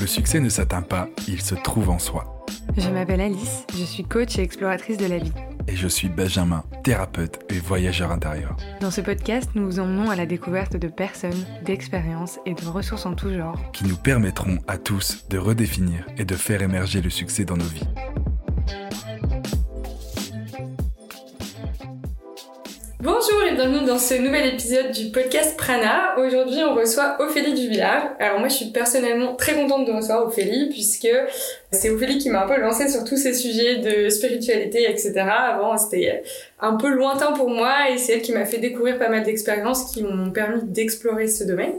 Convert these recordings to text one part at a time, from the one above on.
Le succès ne s'atteint pas, il se trouve en soi. Je m'appelle Alice, je suis coach et exploratrice de la vie. Et je suis Benjamin, thérapeute et voyageur intérieur. Dans ce podcast, nous vous emmenons à la découverte de personnes, d'expériences et de ressources en tout genre. Qui nous permettront à tous de redéfinir et de faire émerger le succès dans nos vies. Bienvenue dans ce nouvel épisode du podcast Prana. Aujourd'hui, on reçoit Ophélie Duvillard. Alors moi, je suis personnellement très contente de recevoir Ophélie puisque c'est Ophélie qui m'a un peu lancée sur tous ces sujets de spiritualité, etc. Avant, c'était un peu lointain pour moi et c'est elle qui m'a fait découvrir pas mal d'expériences qui m'ont permis d'explorer ce domaine.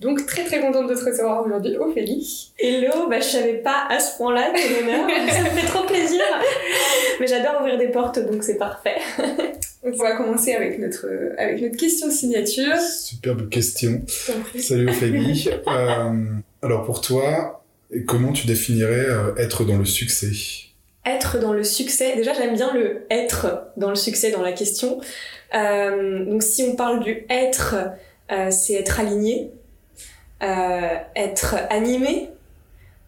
Donc très très contente de te recevoir aujourd'hui, Ophélie. Hello, bah je savais pas à ce point-là, quel honneur. Ça me fait trop plaisir. Mais j'adore ouvrir des portes, donc c'est parfait. On va commencer avec notre, avec notre question signature. Superbe question. Salut Ophélie. euh, alors pour toi, comment tu définirais euh, être dans le succès? Être dans le succès, déjà j'aime bien le être dans le succès dans la question. Euh, donc si on parle du être, euh, c'est être aligné, être animé,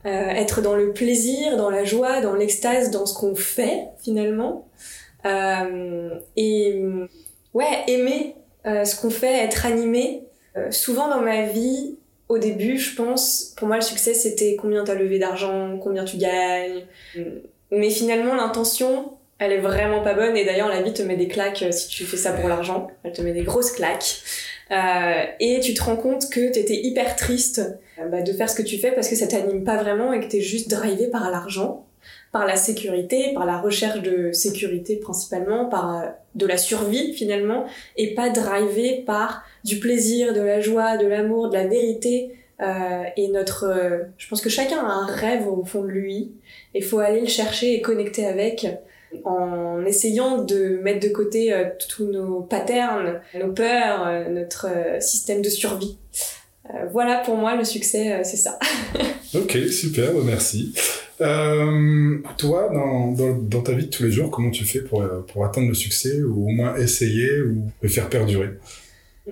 euh, être dans le plaisir, dans la joie, dans l'extase, dans ce qu'on fait finalement. Euh, et ouais, aimer euh, ce qu'on fait, être animé. Euh, souvent dans ma vie, au début, je pense, pour moi le succès c'était combien t'as levé d'argent, combien tu gagnes. Mais finalement l'intention, elle est vraiment pas bonne et d'ailleurs la vie te met des claques si tu fais ça pour l'argent. Elle te met des grosses claques. Euh, et tu te rends compte que t'étais hyper triste bah, de faire ce que tu fais parce que ça t'anime pas vraiment et que t'es juste drivé par l'argent par la sécurité, par la recherche de sécurité principalement, par euh, de la survie finalement, et pas drivé par du plaisir, de la joie, de l'amour, de la vérité. Euh, et notre, euh, je pense que chacun a un rêve au fond de lui. Il faut aller le chercher et connecter avec en essayant de mettre de côté euh, tous nos patterns, nos peurs, euh, notre système de survie. voilà pour moi le succès, c'est ça. ok, super, merci. Euh, toi, dans, dans, dans, ta vie de tous les jours, comment tu fais pour, pour atteindre le succès ou au moins essayer ou le faire perdurer?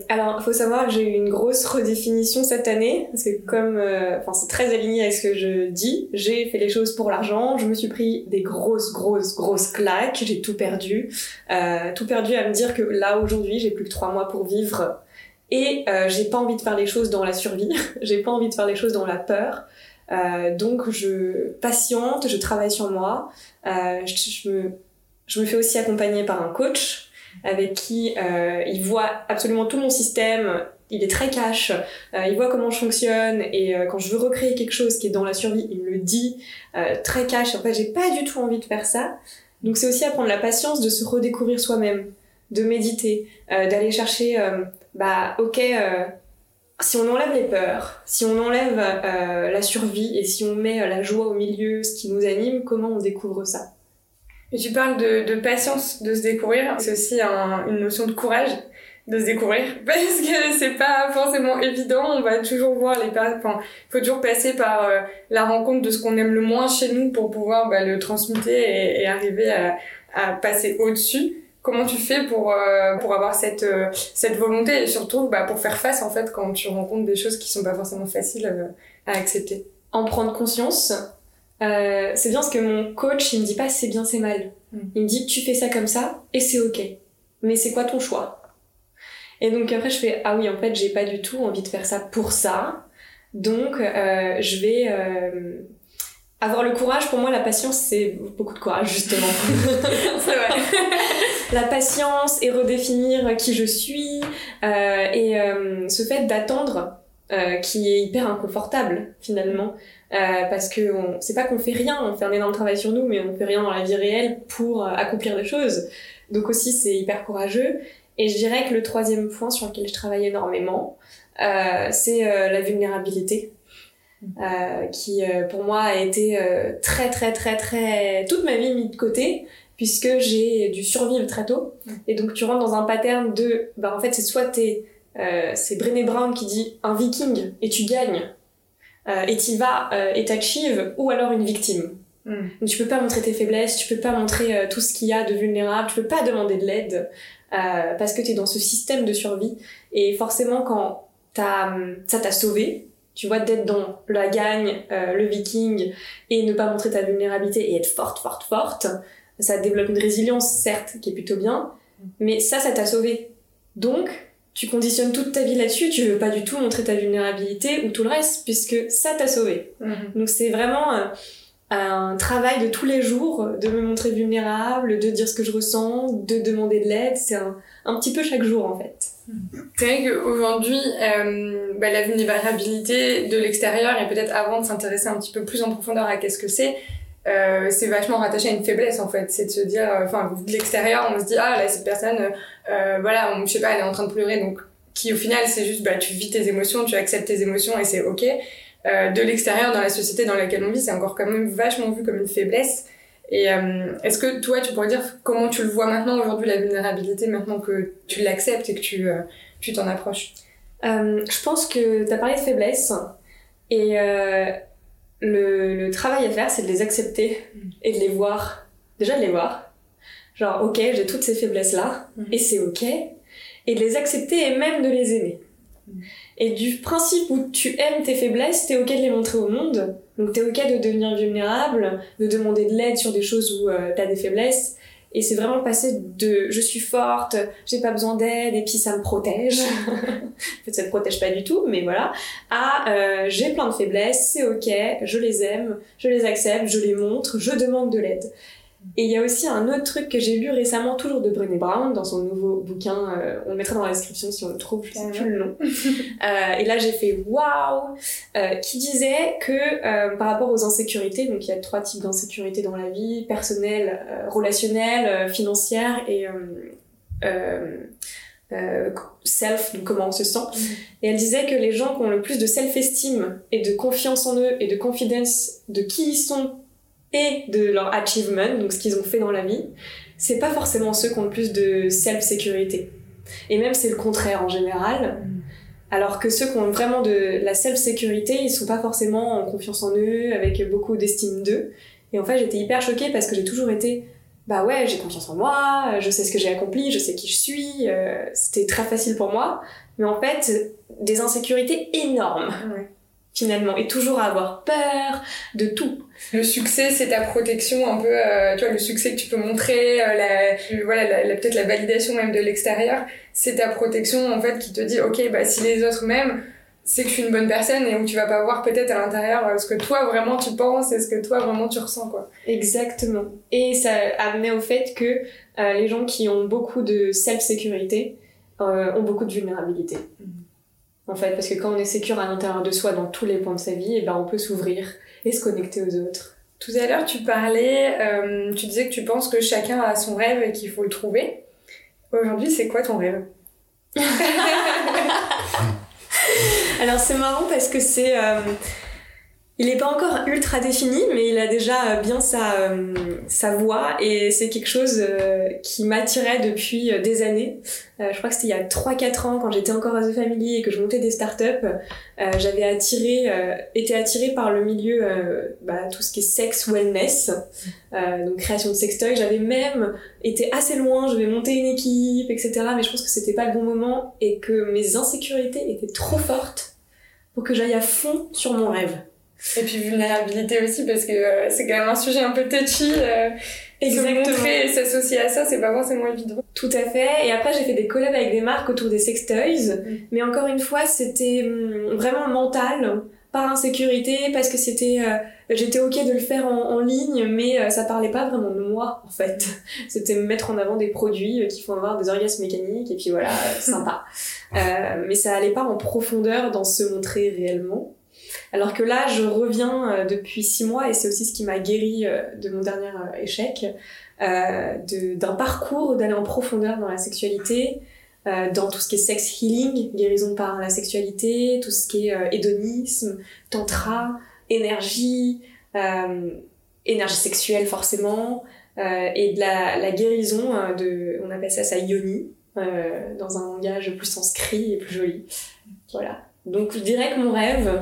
Alors, il faut savoir que j'ai eu une grosse redéfinition cette année, parce que comme, euh, enfin, c'est très aligné avec ce que je dis, j'ai fait les choses pour l'argent, je me suis pris des grosses, grosses, grosses claques, j'ai tout perdu, euh, tout perdu à me dire que là, aujourd'hui, j'ai plus que trois mois pour vivre, et euh, j'ai pas envie de faire les choses dans la survie, j'ai pas envie de faire les choses dans la peur, euh, donc je patiente, je travaille sur moi. Euh, je, je, me, je me fais aussi accompagner par un coach avec qui euh, il voit absolument tout mon système. Il est très cash, euh, il voit comment je fonctionne et euh, quand je veux recréer quelque chose qui est dans la survie, il me le dit très cash. En fait, j'ai pas du tout envie de faire ça. Donc c'est aussi apprendre la patience de se redécouvrir soi-même, de méditer, d'aller chercher, bah ok, si on enlève les peurs, si on enlève la survie et si on met la joie au milieu, ce qui nous anime, comment on découvre ça? Et tu parles de, de, patience de se découvrir, c'est aussi un, une notion de courage de se découvrir. Parce que c'est pas forcément évident. On va toujours voir les enfin faut toujours passer par euh, la rencontre de ce qu'on aime le moins chez nous pour pouvoir bah, le transmuter et, et arriver à, à passer au dessus comment tu fais pour euh, pour avoir cette euh, cette volonté et surtout bah, pour faire face en fait quand tu rencontres des choses qui sont pas forcément faciles euh, à accepter? En prendre conscience euh, c'est bien ce que mon coach il me dit pas c'est bien c'est mal mm. il me dit tu fais ça comme ça et c'est ok mais c'est quoi ton choix? Et donc après je fais ah oui en fait j'ai pas du tout envie de faire ça pour ça donc je vais avoir le courage, pour moi, la patience, c'est beaucoup de courage, justement. c'est vrai. la patience et redéfinir qui je suis euh, et euh, ce fait d'attendre euh, qui est hyper inconfortable finalement euh, parce que c'est pas qu'on fait rien, on fait un énorme travail sur nous, mais on fait rien dans la vie réelle pour euh, accomplir des choses. Donc aussi c'est hyper courageux. Et je dirais que le troisième point sur lequel je travaille énormément, c'est la vulnérabilité. Euh, qui euh, pour moi a été euh, très très très très toute ma vie mis de côté puisque j'ai dû survivre très tôt et donc tu rentres dans un pattern de bah en fait c'est soit t'es c'est Brené Brown qui dit un viking et tu gagnes et t'y vas et t'achieves ou alors une victime mm. donc tu peux pas montrer tes faiblesses tu peux pas montrer tout ce qu'il y a de vulnérable tu peux pas demander de l'aide parce que t'es dans ce système de survie et forcément quand t'as ça t'a sauvé Tu vois, d'être dans la gagne, euh, le viking, et ne pas montrer ta vulnérabilité et être forte, forte, forte, ça développe une résilience, certes, qui est plutôt bien, mais ça, ça t'a sauvé. Donc, tu conditionnes toute ta vie là-dessus, tu veux pas du tout montrer ta vulnérabilité ou tout le reste, puisque ça t'a sauvé. Mhm. Donc c'est vraiment euh, un travail de tous les jours, de me montrer vulnérable, de dire ce que je ressens, de demander de l'aide, c'est un, un petit peu chaque jour en fait. C'est vrai qu'aujourd'hui, euh, bah, la vulnérabilité de l'extérieur, et peut-être avant de s'intéresser un petit peu plus en profondeur à qu'est-ce que c'est, euh, c'est vachement rattaché à une faiblesse en fait. C'est de se dire, euh, enfin, de l'extérieur, on se dit, ah là, cette personne, euh, voilà, on, je sais pas, elle est en train de pleurer, donc qui au final, c'est juste, bah, tu vis tes émotions, tu acceptes tes émotions et c'est ok. De l'extérieur, dans la société dans laquelle on vit, c'est encore quand même vachement vu comme une faiblesse. Et est-ce que toi, tu pourrais dire comment tu le vois maintenant aujourd'hui, la vulnérabilité, maintenant que tu l'acceptes et que tu tu t'en approches? Je pense que tu as parlé de faiblesse et le, le travail à faire c'est de les accepter et de les voir. Déjà de les voir. Genre ok j'ai toutes ces faiblesses là Mhm. et c'est ok. Et de les accepter et même de les aimer. Et du principe où tu aimes tes faiblesses, t'es ok de les montrer au monde. Donc t'es ok de devenir vulnérable, de demander de l'aide sur des choses où euh, t'as des faiblesses. Et c'est vraiment passer de je suis forte, j'ai pas besoin d'aide et puis ça me protège. en fait, ça te protège pas du tout, mais voilà. À euh, j'ai plein de faiblesses, c'est ok, je les aime, je les accepte, je les montre, je demande de l'aide. Et il y a aussi un autre truc que j'ai lu récemment, toujours de Brené Brown, dans son nouveau bouquin, euh, on le mettra dans la description si on le trouve, je sais plus le nom. Euh, et là j'ai fait waouh, euh, qui disait que par rapport aux insécurités, donc il y a trois types d'insécurités dans la vie, personnelle, relationnelle, financière et self, donc comment on se sent. Et elle disait que les gens qui ont le plus de self-esteem et de confiance en eux et de confidence de qui ils sont et de leur achievement, donc ce qu'ils ont fait dans la vie, c'est pas forcément ceux qui ont le plus de self-sécurité. Et même c'est le contraire en général. Alors que ceux qui ont vraiment de la self-sécurité, ils sont pas forcément en confiance en eux, avec beaucoup d'estime d'eux. Et en fait, j'étais hyper choquée parce que j'ai toujours été, bah ouais, j'ai confiance en moi, je sais ce que j'ai accompli, je sais qui je suis, euh, c'était très facile pour moi. Mais en fait, des insécurités énormes, Ouais. Finalement, et toujours à avoir peur de tout. Le succès, c'est ta protection, un peu, euh, tu vois, le succès que tu peux montrer, euh, la, voilà, la, la- peut-être la validation même de l'extérieur, c'est ta protection, en fait, qui te dit, ok, bah, si les autres m'aiment, c'est que je suis une bonne personne et où tu vas pas voir peut-être à l'intérieur euh, ce que toi vraiment tu penses et ce que toi vraiment tu ressens, quoi. Exactement. Et ça amenait au fait que euh, les gens qui ont beaucoup de self-sécurité ont beaucoup de vulnérabilité. En fait, parce que quand on est sécure à l'intérieur de soi dans tous les points de sa vie, et ben on peut s'ouvrir et se connecter aux autres. Tout à l'heure, tu parlais, euh, tu disais que tu penses que chacun a son rêve et qu'il faut le trouver. Aujourd'hui, c'est quoi ton rêve? Alors c'est marrant parce que c'est... euh, il n'est pas encore ultra défini, mais il a déjà bien sa, euh, sa voix et c'est quelque chose euh, qui m'attirait depuis euh, des années. Je crois que c'était il y a 3-4 ans quand j'étais encore à The Family et que je montais des startups. J'avais attiré, été attirée par le milieu, bah, tout ce qui est sex wellness, donc création de sextoy. J'avais même été assez loin, je vais monter une équipe, etc. Mais je pense que c'était pas le bon moment et que mes insécurités étaient trop fortes pour que j'aille à fond sur mon rêve. Et puis vulnérabilité aussi, parce que euh, c'est quand même un sujet un peu touchy. Euh, Se montrer et s'associer à ça, c'est pas forcément évident. Tout à fait. Et après, j'ai fait des collabs avec des marques autour des sextoys. Mm. Mais encore une fois, c'était hum, vraiment mental, par insécurité, parce que c'était, euh, j'étais ok de le faire en, en ligne, mais euh, ça parlait pas vraiment de moi, en fait. C'était me mettre en avant des produits euh, qui font avoir des orgasmes mécaniques, et puis voilà, euh, sympa. Euh, mais ça allait pas en profondeur dans se montrer réellement. Alors que là, je reviens euh, depuis six mois, et c'est aussi ce qui m'a guéri euh, de mon dernier euh, échec d'un parcours d'aller en profondeur dans la sexualité, dans tout ce qui est sex healing, guérison par la sexualité, tout ce qui est euh, hédonisme, tantra, énergie, énergie sexuelle forcément, et de la, la guérison de, on appelle ça ça yoni, dans un langage plus sanskrit et plus joli. Voilà. Donc je dirais que mon rêve,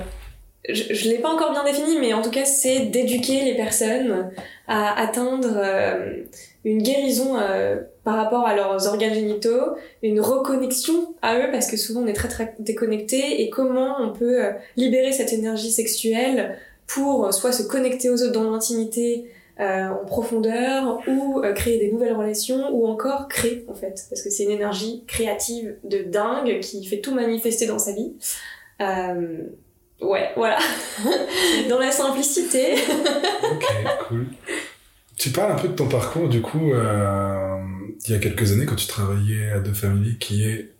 je, je l'ai pas encore bien défini, mais en tout cas, c'est d'éduquer les personnes à atteindre euh, une guérison euh, par rapport à leurs organes génitaux, une reconnexion à eux, parce que souvent on est très très déconnecté, et comment on peut euh, libérer cette énergie sexuelle pour soit se connecter aux autres dans l'intimité, en profondeur, ou créer des nouvelles relations, ou encore créer en fait, parce que c'est une énergie créative de dingue qui fait tout manifester dans sa vie. Euh, Ouais, voilà. Dans la simplicité. ok, cool. Tu parles un peu de ton parcours, du coup, euh, il y a quelques années quand tu travaillais à The Family, qui est...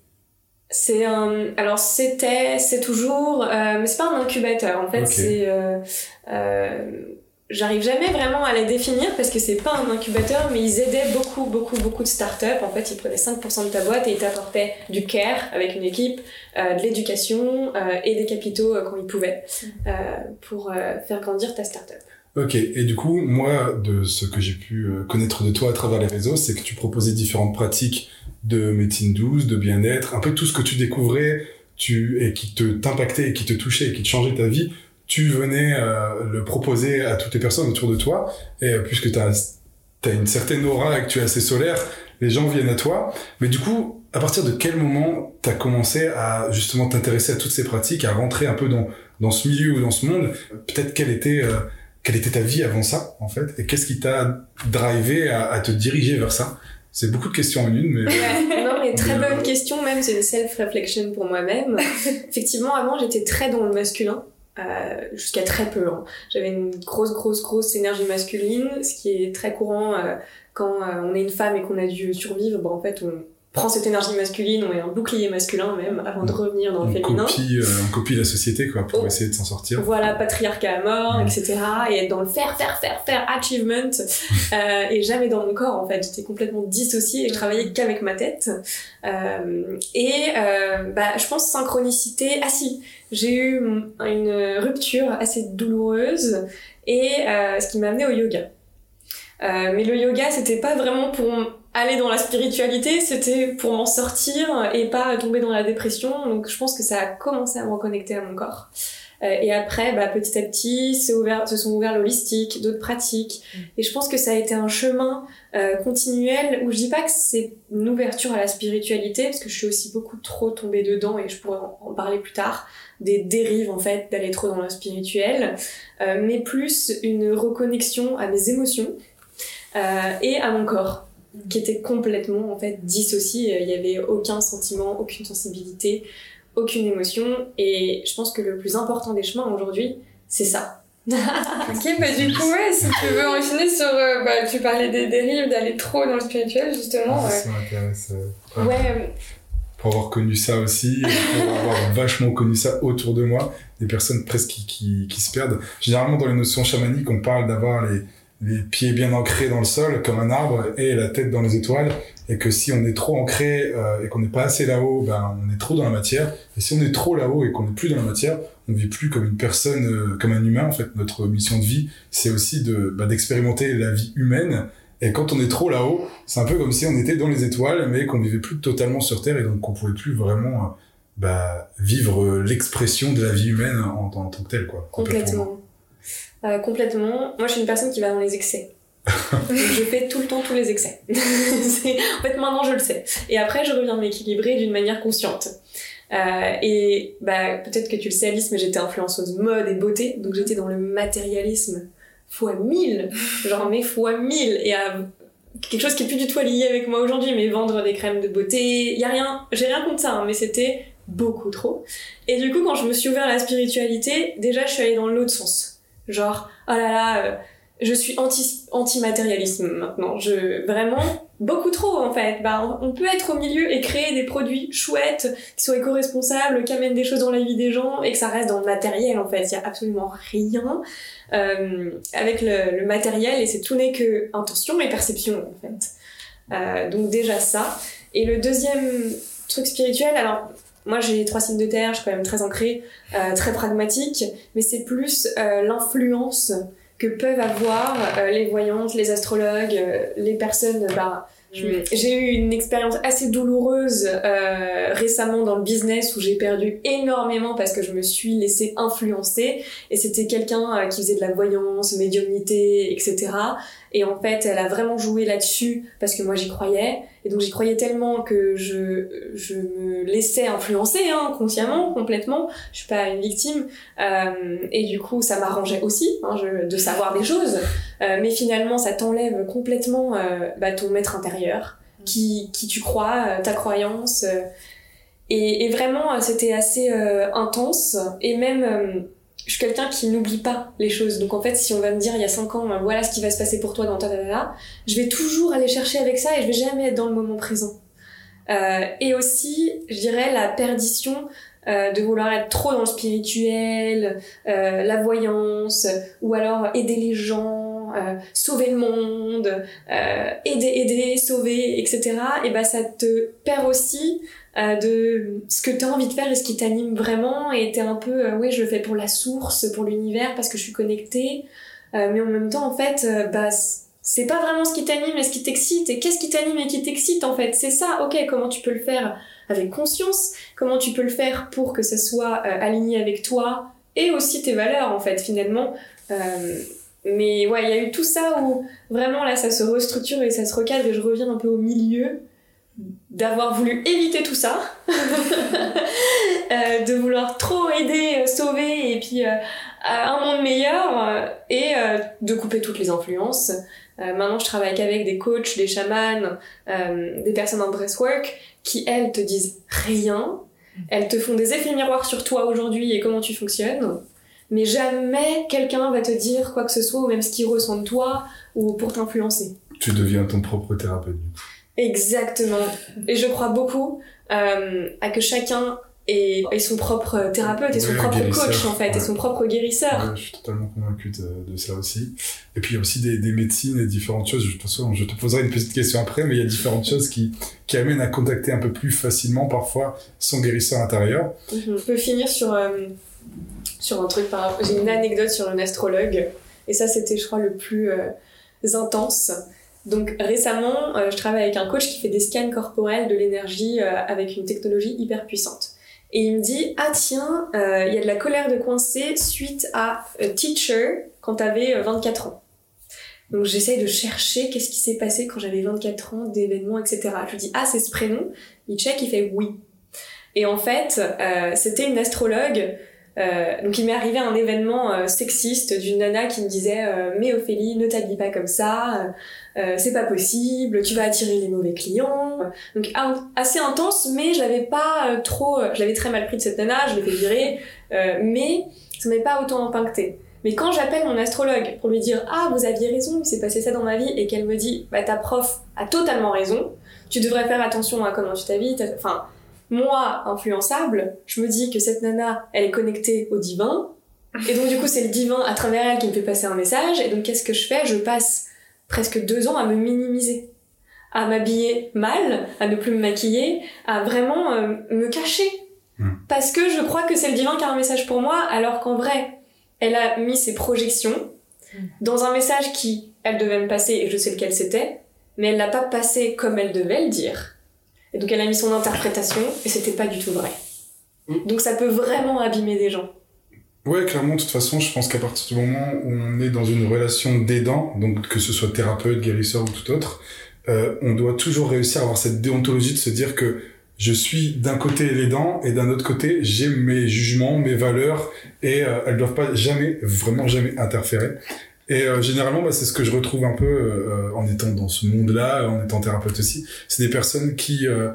C'est un... Alors c'était, c'est toujours... Euh, mais c'est pas un incubateur, en fait, c'est... Euh, euh, J'arrive jamais vraiment à les définir parce que c'est pas un incubateur, mais ils aidaient beaucoup, beaucoup, beaucoup de startups. En fait, ils prenaient 5% de ta boîte et ils t'apportaient du care avec une équipe, euh, de l'éducation euh, et des capitaux euh, quand ils pouvaient euh, pour faire grandir ta startup. Ok, et du coup, moi, de ce que j'ai pu connaître de toi à travers les réseaux, c'est que tu proposais différentes pratiques de médecine douce, de bien-être, un peu tout ce que tu découvrais tu, et qui te t'impactait et qui te touchait et qui te changeait ta vie tu venais euh, le proposer à toutes les personnes autour de toi, et euh, puisque tu as, une certaine aura et que tu es assez solaire, les gens viennent à toi. Mais du coup, à partir de quel moment tu as commencé à justement t'intéresser à toutes ces pratiques, à rentrer un peu dans, dans ce milieu ou dans ce monde? Peut-être quelle était, euh, quelle était ta vie avant ça, en fait? Et qu'est-ce qui t'a drivé à, à te diriger vers ça? C'est beaucoup de questions en une, mais... Ouais, non, mais très bonne question, même, c'est une self-reflection pour moi-même. Effectivement, avant, j'étais très dans le masculin. Euh, jusqu'à très peu. Hein. J'avais une grosse, grosse, grosse énergie masculine, ce qui est très courant euh, quand euh, on est une femme et qu'on a dû survivre. Bon, en fait, on prend cette énergie masculine, on est un bouclier masculin même, avant de revenir dans le féminin. Copie, on copie la société quoi, pour oh. essayer de s'en sortir. Voilà, patriarcat à mort, etc. Et être dans le faire, faire, faire, faire, achievement, et jamais dans mon corps en fait. J'étais complètement dissociée et je travaillais qu'avec ma tête. et bah, je pense synchronicité. Ah si, j'ai eu une rupture assez douloureuse et euh, ce qui m'a amené au yoga. Euh, mais le yoga, c'était pas vraiment pour aller dans la spiritualité, c'était pour m'en sortir et pas tomber dans la dépression. Donc je pense que ça a commencé à me reconnecter à mon corps. Euh, et après, bah, petit à petit, ouvert, se sont ouverts l'holistique, d'autres pratiques. Mm. Et je pense que ça a été un chemin euh, continuel où je dis pas que c'est une ouverture à la spiritualité, parce que je suis aussi beaucoup trop tombée dedans et je pourrais en parler plus tard des dérives en fait d'aller trop dans le spirituel, euh, mais plus une reconnexion à mes émotions euh, et à mon corps qui était complètement en fait dissocié. Il y avait aucun sentiment, aucune sensibilité, aucune émotion. Et je pense que le plus important des chemins aujourd'hui, c'est ça. ok, bah du coup, ouais, si tu veux enchaîner sur. Euh, bah, tu parlais des dérives, d'aller trop dans le spirituel, justement. Ah, ça m'intéresse. ouais pour avoir connu ça aussi, pour avoir vachement connu ça autour de moi, des personnes presque qui, qui, qui, se perdent. Généralement, dans les notions chamaniques, on parle d'avoir les, les pieds bien ancrés dans le sol, comme un arbre, et la tête dans les étoiles, et que si on est trop ancré euh, et qu'on n'est pas assez là-haut, ben, on est trop dans la matière. Et si on est trop là-haut et qu'on n'est plus dans la matière, on vit plus comme une personne, euh, comme un humain, en fait. Notre mission de vie, c'est aussi de, bah, d'expérimenter la vie humaine, et quand on est trop là-haut, c'est un peu comme si on était dans les étoiles, mais qu'on vivait plus totalement sur Terre et donc qu'on pouvait plus vraiment euh, bah, vivre l'expression de la vie humaine en, tant que telle, quoi. Complètement. Euh, complètement. Moi, je suis une personne qui va dans les excès. je fais tout le temps tous les excès. en fait, maintenant, je le sais. Et après, je reviens m'équilibrer d'une manière consciente. Euh, et bah, peut-être que tu le sais, Alice, mais j'étais influenceuse mode et beauté, donc j'étais dans le matérialisme fois mille, genre mais fois mille, et à quelque chose qui est plus du tout aligné avec moi aujourd'hui, mais vendre des crèmes de beauté, y a rien, j'ai rien contre ça, hein, mais c'était beaucoup trop. Et du coup, quand je me suis ouvert à la spiritualité, déjà je suis allée dans l'autre sens. Genre, oh là là, euh, je suis anti anti-matérialisme maintenant. Je vraiment beaucoup trop en fait. Bah, on peut être au milieu et créer des produits chouettes qui soient éco-responsables, qui amènent des choses dans la vie des gens et que ça reste dans le matériel en fait. Il y a absolument rien euh, avec le, le, matériel et c'est tout n'est que intention et perception en fait. Euh, donc déjà ça. Et le deuxième truc spirituel, alors moi j'ai trois signes de terre, je suis quand même très ancrée, euh, très pragmatique, mais c'est plus euh, l'influence que peuvent avoir euh, les voyantes, les astrologues, les personnes bah, Mm. J'ai eu une expérience assez douloureuse récemment dans le business où j'ai perdu énormément parce que je me suis laissée influencer et c'était quelqu'un qui faisait de la voyance, médiumnité, etc. Et en fait, elle a vraiment joué là-dessus parce que moi j'y croyais. Et donc j'y croyais tellement que je, je me laissais influencer hein, consciemment, complètement. Je suis pas une victime. Euh, et du coup, ça m'arrangeait aussi hein, je, de savoir des choses. Euh, mais finalement, ça t'enlève complètement euh, bah, ton maître intérieur, qui, qui tu crois, euh, ta croyance. Euh. et, et vraiment, c'était assez intense. Et même je suis quelqu'un qui n'oublie pas les choses. Donc en fait, si on va me dire il y a 5 ans, voilà ce qui va se passer pour toi dans ta là, je vais toujours aller chercher avec ça et je vais jamais être dans le moment présent. Euh, et aussi, je dirais la perdition euh, de vouloir être trop dans le spirituel, euh, la voyance, ou alors aider les gens, euh, sauver le monde, euh, aider, aider, sauver, etc. Et ben ça te perd aussi euh, de ce que tu as envie de faire et ce qui t'anime vraiment. Et t'es un peu euh, oui je le fais pour la source pour l'univers parce que je suis connectée. Euh, mais en même temps en fait bah c'est pas vraiment ce qui t'anime et ce qui t'excite. Et qu'est-ce qui t'anime et qui t'excite en fait? C'est ça ok comment tu peux le faire avec conscience comment tu peux le faire pour que ça soit aligné avec toi et aussi tes valeurs en fait finalement. Mais ouais il y a eu tout ça où vraiment là ça se restructure et ça se recadre et je reviens un peu au milieu d'avoir voulu éviter tout ça, euh, de vouloir trop aider, euh, sauver et puis euh, un monde meilleur et de couper toutes les influences. maintenant, je travaille qu'avec des coachs, des chamans, des personnes en breathwork qui, elles, te disent rien. Elles te font des effets miroirs sur toi aujourd'hui et comment tu fonctionnes. Mais jamais quelqu'un va te dire quoi que ce soit ou même ce qu'il ressent de toi ou pour t'influencer. Tu deviens ton propre thérapeute. Exactement. Et je crois beaucoup euh, à que chacun ait, son propre thérapeute et son propre coach en fait et son propre guérisseur. je suis totalement convaincu de, ça aussi. Et puis il y a aussi des, des médecines et différentes choses. Je, je te poserai une petite question après, mais il y a différentes choses qui, qui amènent à contacter un peu plus facilement parfois son guérisseur intérieur. Mhm. On peut finir sur, euh, sur un truc par J'ai une anecdote sur un astrologue et ça c'était je crois le plus euh, intense. Donc récemment, euh, je travaille avec un coach qui fait des scans corporels de l'énergie euh, avec une technologie hyper puissante. Et il me dit ah tiens, euh, il y a de la colère de coincé suite à teacher quand t'avais 24 ans. Donc j'essaye de chercher qu'est-ce qui s'est passé quand j'avais 24 ans, d'événements, etc. Je lui dis ah c'est ce prénom? Il check, il fait oui. Et en fait, c'était une astrologue euh, donc il m'est arrivé un événement euh, sexiste d'une nana qui me disait euh, mais Ophélie ne t'habille pas comme ça c'est pas possible tu vas attirer les mauvais clients donc assez intense mais je l'avais pas trop je l'avais très mal pris de cette nana je l'ai fait virer mais ça m'avait pas autant impacté. Mais quand j'appelle mon astrologue pour lui dire ah vous aviez raison il s'est passé ça dans ma vie et qu'elle me dit bah ta prof a totalement raison tu devrais faire attention à comment tu t'habilles enfin moi, influençable, je me dis que cette nana, elle est connectée au divin. Et donc, du coup, c'est le divin à travers elle qui me fait passer un message. Et donc, qu'est-ce que je fais? Je passe presque deux ans à me minimiser, à m'habiller mal, à ne plus me maquiller, à vraiment euh, me cacher. Hmm. Parce que je crois que c'est le divin qui a un message pour moi, alors qu'en vrai, elle a mis ses projections hmm. dans un message qui, elle devait me passer, et je sais lequel c'était, mais elle l'a pas passé comme elle devait le dire. Et donc elle a mis son interprétation et c'était pas du tout vrai. Mm. Donc ça peut vraiment abîmer des gens. Ouais, clairement, de toute façon, je pense qu'à partir du moment où on est dans une relation d'aidant, donc que ce soit thérapeute, guérisseur ou tout autre, euh, on doit toujours réussir à avoir cette déontologie de se dire que je suis d'un côté l'aidant et d'un autre côté j'ai mes jugements, mes valeurs et euh, elles doivent pas jamais, vraiment jamais interférer. Et euh, généralement, bah, c'est ce que je retrouve un peu euh, en étant dans ce monde-là, en étant thérapeute aussi. C'est des personnes qui, euh,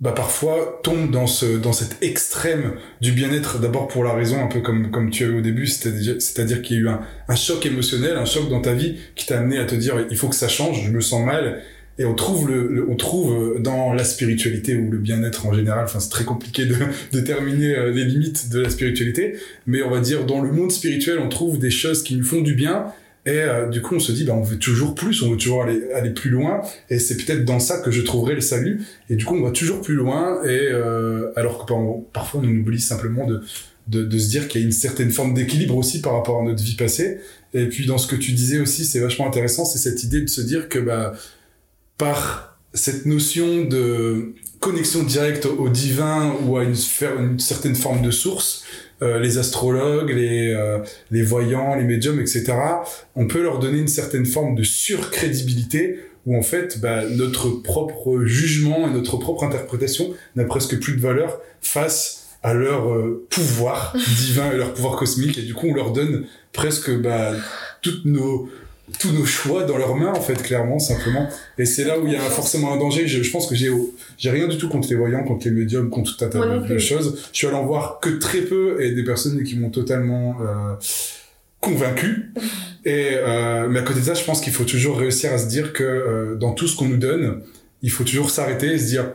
bah, parfois, tombent dans ce dans cet extrême du bien-être. D'abord pour la raison, un peu comme comme tu as eu au début, c'est-à-dire qu'il y a eu un, un choc émotionnel, un choc dans ta vie qui t'a amené à te dire il faut que ça change, je me sens mal et on trouve le, on trouve dans la spiritualité ou le bien-être en général enfin c'est très compliqué de déterminer euh, les limites de la spiritualité mais on va dire dans le monde spirituel on trouve des choses qui nous font du bien. Et euh, du coup on se dit bah on veut toujours plus on veut toujours aller aller plus loin. Et c'est peut-être dans ça que je trouverai le salut. Et du coup on va toujours plus loin. Et euh, alors que parfois on oublie simplement de de, de se dire qu'il y a une certaine forme d'équilibre aussi par rapport à notre vie passée. Et puis dans ce que tu disais aussi c'est vachement intéressant c'est cette idée de se dire que bah par cette notion de connexion directe au divin ou à une, certaine forme de source, euh, les astrologues, les, euh, les voyants, les médiums, etc., on peut leur donner une certaine forme de surcrédibilité où en fait bah, notre propre jugement et notre propre interprétation n'a presque plus de valeur face à leur euh, pouvoir divin et leur pouvoir cosmique et du coup on leur donne presque bah, toutes nos tous nos choix dans leurs mains en fait clairement simplement. Et c'est là où il y a forcément un danger. Je, je pense que j'ai j'ai rien du tout contre les voyants contre les médiums contre tout un tas de, choses. Je suis allé en voir que très peu et des personnes qui m'ont totalement euh, convaincu. Et euh, mais à côté de ça je pense qu'il faut toujours réussir à se dire que euh, dans tout ce qu'on nous donne il faut toujours s'arrêter et se dire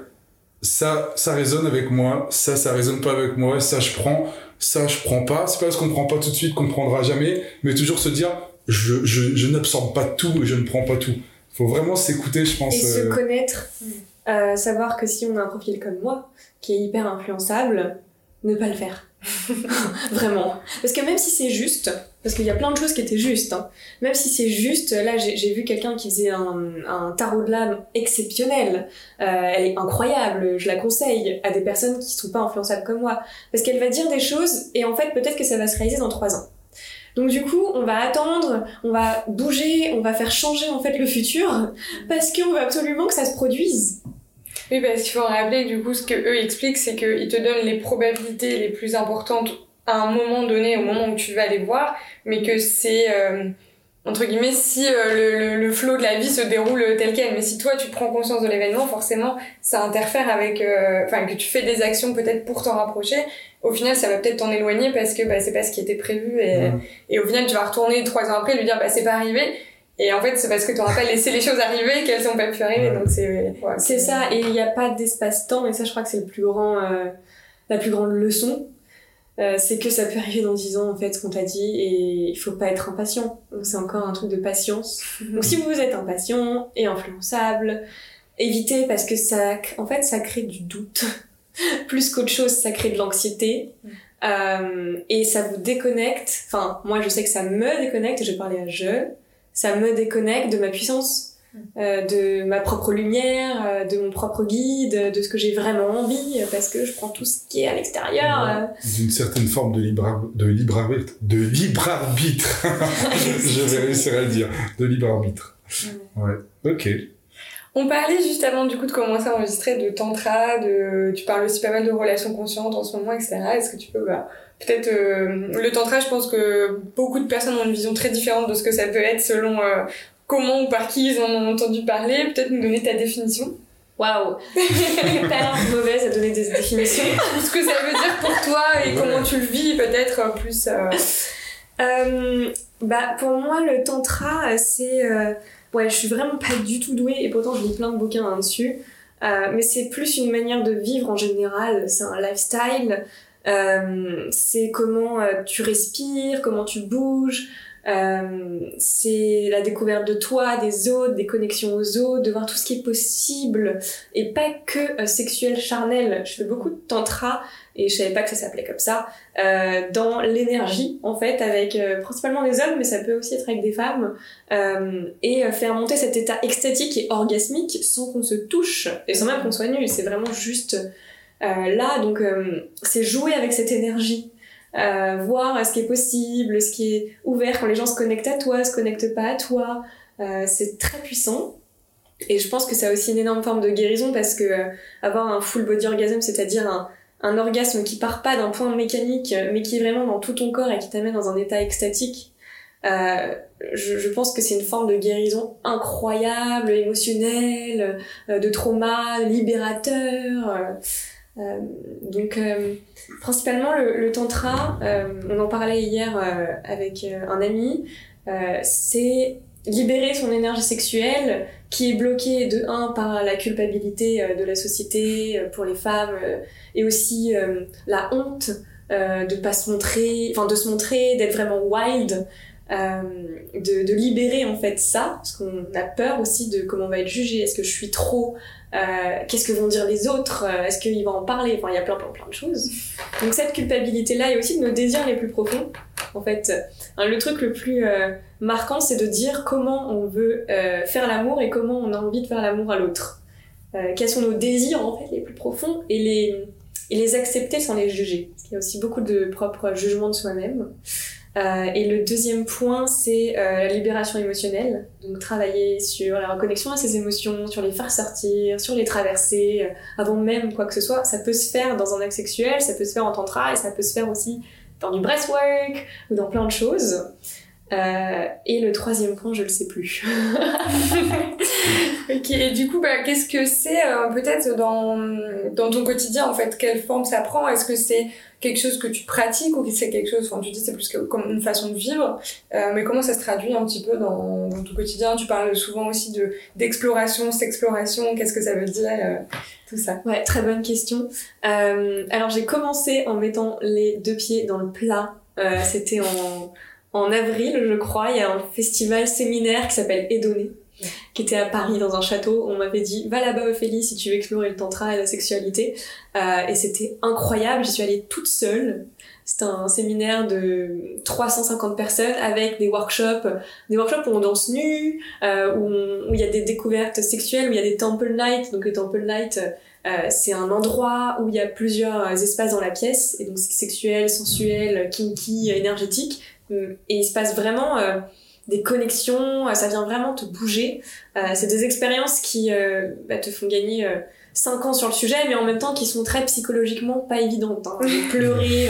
ça ça résonne avec moi ça ça résonne pas avec moi ça je prends ça je prends pas. C'est pas parce qu'on prend pas tout de suite qu'on prendra jamais mais toujours se dire je, je, je n'absorbe pas tout et je ne prends pas tout. Faut vraiment s'écouter, je pense. Et se euh, connaître, euh, savoir que si on a un profil comme moi, qui est hyper influençable, ne pas le faire. vraiment. Parce que même si c'est juste, parce qu'il y a plein de choses qui étaient justes, hein, même si c'est juste, là j'ai vu quelqu'un qui faisait un, un tarot de l'âme exceptionnel, euh, elle est incroyable, je la conseille à des personnes qui sont pas influençables comme moi, parce qu'elle va dire des choses et en fait peut-être que ça va se réaliser dans trois ans. Donc du coup, on va attendre, on va bouger, on va faire changer en fait le futur parce qu'on veut absolument que ça se produise. Oui, parce qu'il faut rappeler du coup ce que eux expliquent, c'est qu'ils te donnent les probabilités les plus importantes à un moment donné, au moment où tu vas les voir, mais que c'est euh, entre guillemets, si euh, le, le, flot de la vie se déroule tel quel, mais si toi tu prends conscience de l'événement, forcément ça interfère avec, euh, enfin que tu fais des actions peut-être pour t'en rapprocher, au final ça va peut-être t'en éloigner parce que bah, c'est pas ce qui était prévu et, et au final tu vas retourner trois ans après lui dire bah c'est pas arrivé. Et en fait c'est parce que tu n'auras pas laissé les choses arriver qu'elles ont pas pu arriver. Donc c'est c'est ça. Et il n'y a pas d'espace-temps. Et ça je crois que c'est le plus grand euh, la plus grande leçon euh, c'est que ça peut arriver dans 10 ans en fait ce qu'on t'a dit et il faut pas être impatient. Donc c'est encore un truc de patience. Donc si vous êtes impatient et influençable évitez parce que ça en fait ça crée du doute. Plus qu'autre chose ça crée de l'anxiété. Euh, et ça vous déconnecte. Enfin moi je sais que ça me déconnecte je parlais à je ça me déconnecte de ma puissance de ma propre lumière, euh, de mon propre guide, de ce que j'ai vraiment envie, parce que je prends tout ce qui est à l'extérieur. Euh. D'une certaine forme de libre, de libre arbitre, de libre arbitre. je vais réussir à le dire, de libre arbitre. Ouais. Ok. On parlait juste avant du coup de commencer à enregistrer de tantra, de tu parles aussi pas mal de relations conscientes en ce moment, etc. Est-ce que tu peux bah, peut-être le tantra, je pense que beaucoup de personnes ont une vision très différente de ce que ça peut être selon comment ou par qui ils en ont entendu parler, peut-être nous donner ta définition. Waouh Hyper mauvaise à donner des définitions. Ce que ça veut dire pour toi et comment tu le vis peut-être euh, plus... Euh... Euh, bah, pour moi, le tantra, c'est... Euh, ouais, je suis vraiment pas du tout douée et pourtant je lis plein de bouquins là-dessus. mais c'est plus une manière de vivre en général, c'est un lifestyle. c'est comment tu respires, comment tu bouges, euh, c'est la découverte de toi, des autres, des connexions aux autres, de voir tout ce qui est possible et pas que euh, sexuel charnel. Je fais beaucoup de tantra et je savais pas que ça s'appelait comme ça euh, dans l'énergie en fait avec euh, principalement des hommes mais ça peut aussi être avec des femmes euh, et faire monter cet état extatique et orgasmique sans qu'on se touche et sans même qu'on soit nu c'est vraiment juste là. Donc c'est jouer avec cette énergie euh, voir ce qui est possible, ce qui est ouvert quand les gens se connectent à toi, se connectent pas à toi. Euh, c'est très puissant. Et je pense que ça a aussi une énorme forme de guérison parce que euh, avoir un full body orgasm, c'est-à-dire un, un orgasme qui part pas d'un point mécanique, mais qui est vraiment dans tout ton corps et qui t'amène dans un état extatique, euh, je, je, pense que c'est une forme de guérison incroyable, émotionnelle, euh, de trauma, libérateur. Euh, donc euh, principalement le, tantra, euh, on en parlait hier avec un ami, c'est libérer son énergie sexuelle qui est bloquée de un par la culpabilité de la société pour les femmes et aussi la honte de pas se montrer, enfin de se montrer, d'être vraiment wild. De, de, libérer en fait ça, parce qu'on a peur aussi de comment on va être jugé, est-ce que je suis trop, euh, qu'est-ce que vont dire les autres euh, Est-ce qu'ils vont en parler? Enfin, il y a plein, plein, plein de choses. Donc cette culpabilité-là et aussi de nos désirs les plus profonds. En fait, hein, le truc le plus euh, marquante, c'est de dire comment on veut euh, faire l'amour et comment on a envie de faire l'amour à l'autre. Euh, quels sont nos désirs en fait les plus profonds et les, et les accepter sans les juger. Qu'il y a aussi beaucoup de propres jugements de soi-même. Euh, et le deuxième point, c'est euh, la libération émotionnelle. Donc travailler sur la reconnexion à ses émotions, sur les faire sortir, sur les traverser, euh, avant même quoi que ce soit. Ça peut se faire dans un acte sexuel, ça peut se faire en tantra, et ça peut se faire aussi dans du breathwork ou dans plein de choses. Et le troisième point, je le sais plus. ok, et du coup, bah, qu'est-ce que c'est peut-être dans, dans ton quotidien en fait Quelle forme ça prend? Est-ce que c'est quelque chose que tu pratiques ou que c'est quelque chose, enfin tu dis c'est plus que, comme une façon de vivre, euh, mais comment ça se traduit un petit peu dans, dans, ton quotidien? Tu parles souvent aussi de d'exploration, sexploration, qu'est-ce que ça veut dire euh, tout ça? Ouais, très bonne question. Euh, alors j'ai commencé en mettant les deux pieds dans le plat. C'était en en avril, je crois, il y a un festival séminaire qui s'appelle Edoné, qui était à Paris dans un château. On m'avait dit va là-bas Ophélie si tu veux explorer le tantra et la sexualité. Euh, et c'était incroyable. J'y suis allée toute seule. C'était un séminaire de 350 personnes avec des workshops, des workshops où on danse nu, euh, où, il y a des découvertes sexuelles, où il y a des temple nights. Donc les temple nights, euh, c'est un endroit où il y a plusieurs espaces dans la pièce, et donc c'est sexuel, sensuel, kinky, énergétique. Et il se passe vraiment euh, des connexions, euh, ça vient vraiment te bouger. Euh, c'est des expériences qui bah, te font gagner 5 ans sur le sujet, mais en même temps qui sont très psychologiquement pas évidentes. Hein. J'ai pleuré,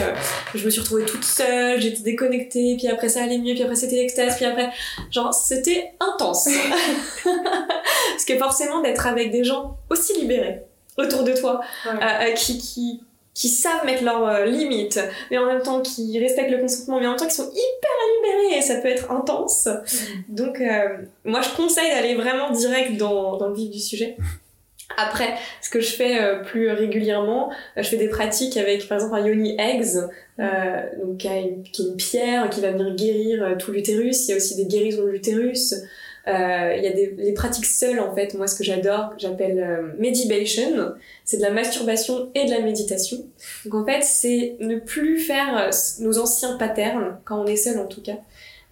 je me suis retrouvée toute seule, j'étais déconnectée, puis après ça allait mieux, puis après c'était l'extase, puis après... Genre, c'était intense. Parce que forcément, d'être avec des gens aussi libérés autour de toi, qui, qui, qui savent mettre leurs euh, limites, mais en même temps qui respectent le consentement, mais en même temps qui sont hyper et ça peut être intense. Mm. Donc, euh, moi, je conseille d'aller vraiment direct dans, dans le vif du sujet. Après, ce que je fais euh, plus régulièrement, je fais des pratiques avec, par exemple, un yoni eggs, donc qui, une, qui est une pierre qui va venir guérir tout l'utérus. Il y a aussi des guérisons de l'utérus. Euh, il y a des les pratiques seules en fait. Moi, ce que j'adore, j'appelle euh, meditation, c'est de la masturbation et de la méditation. Donc en fait, c'est ne plus faire euh, nos anciens patterns quand on est seul en tout cas.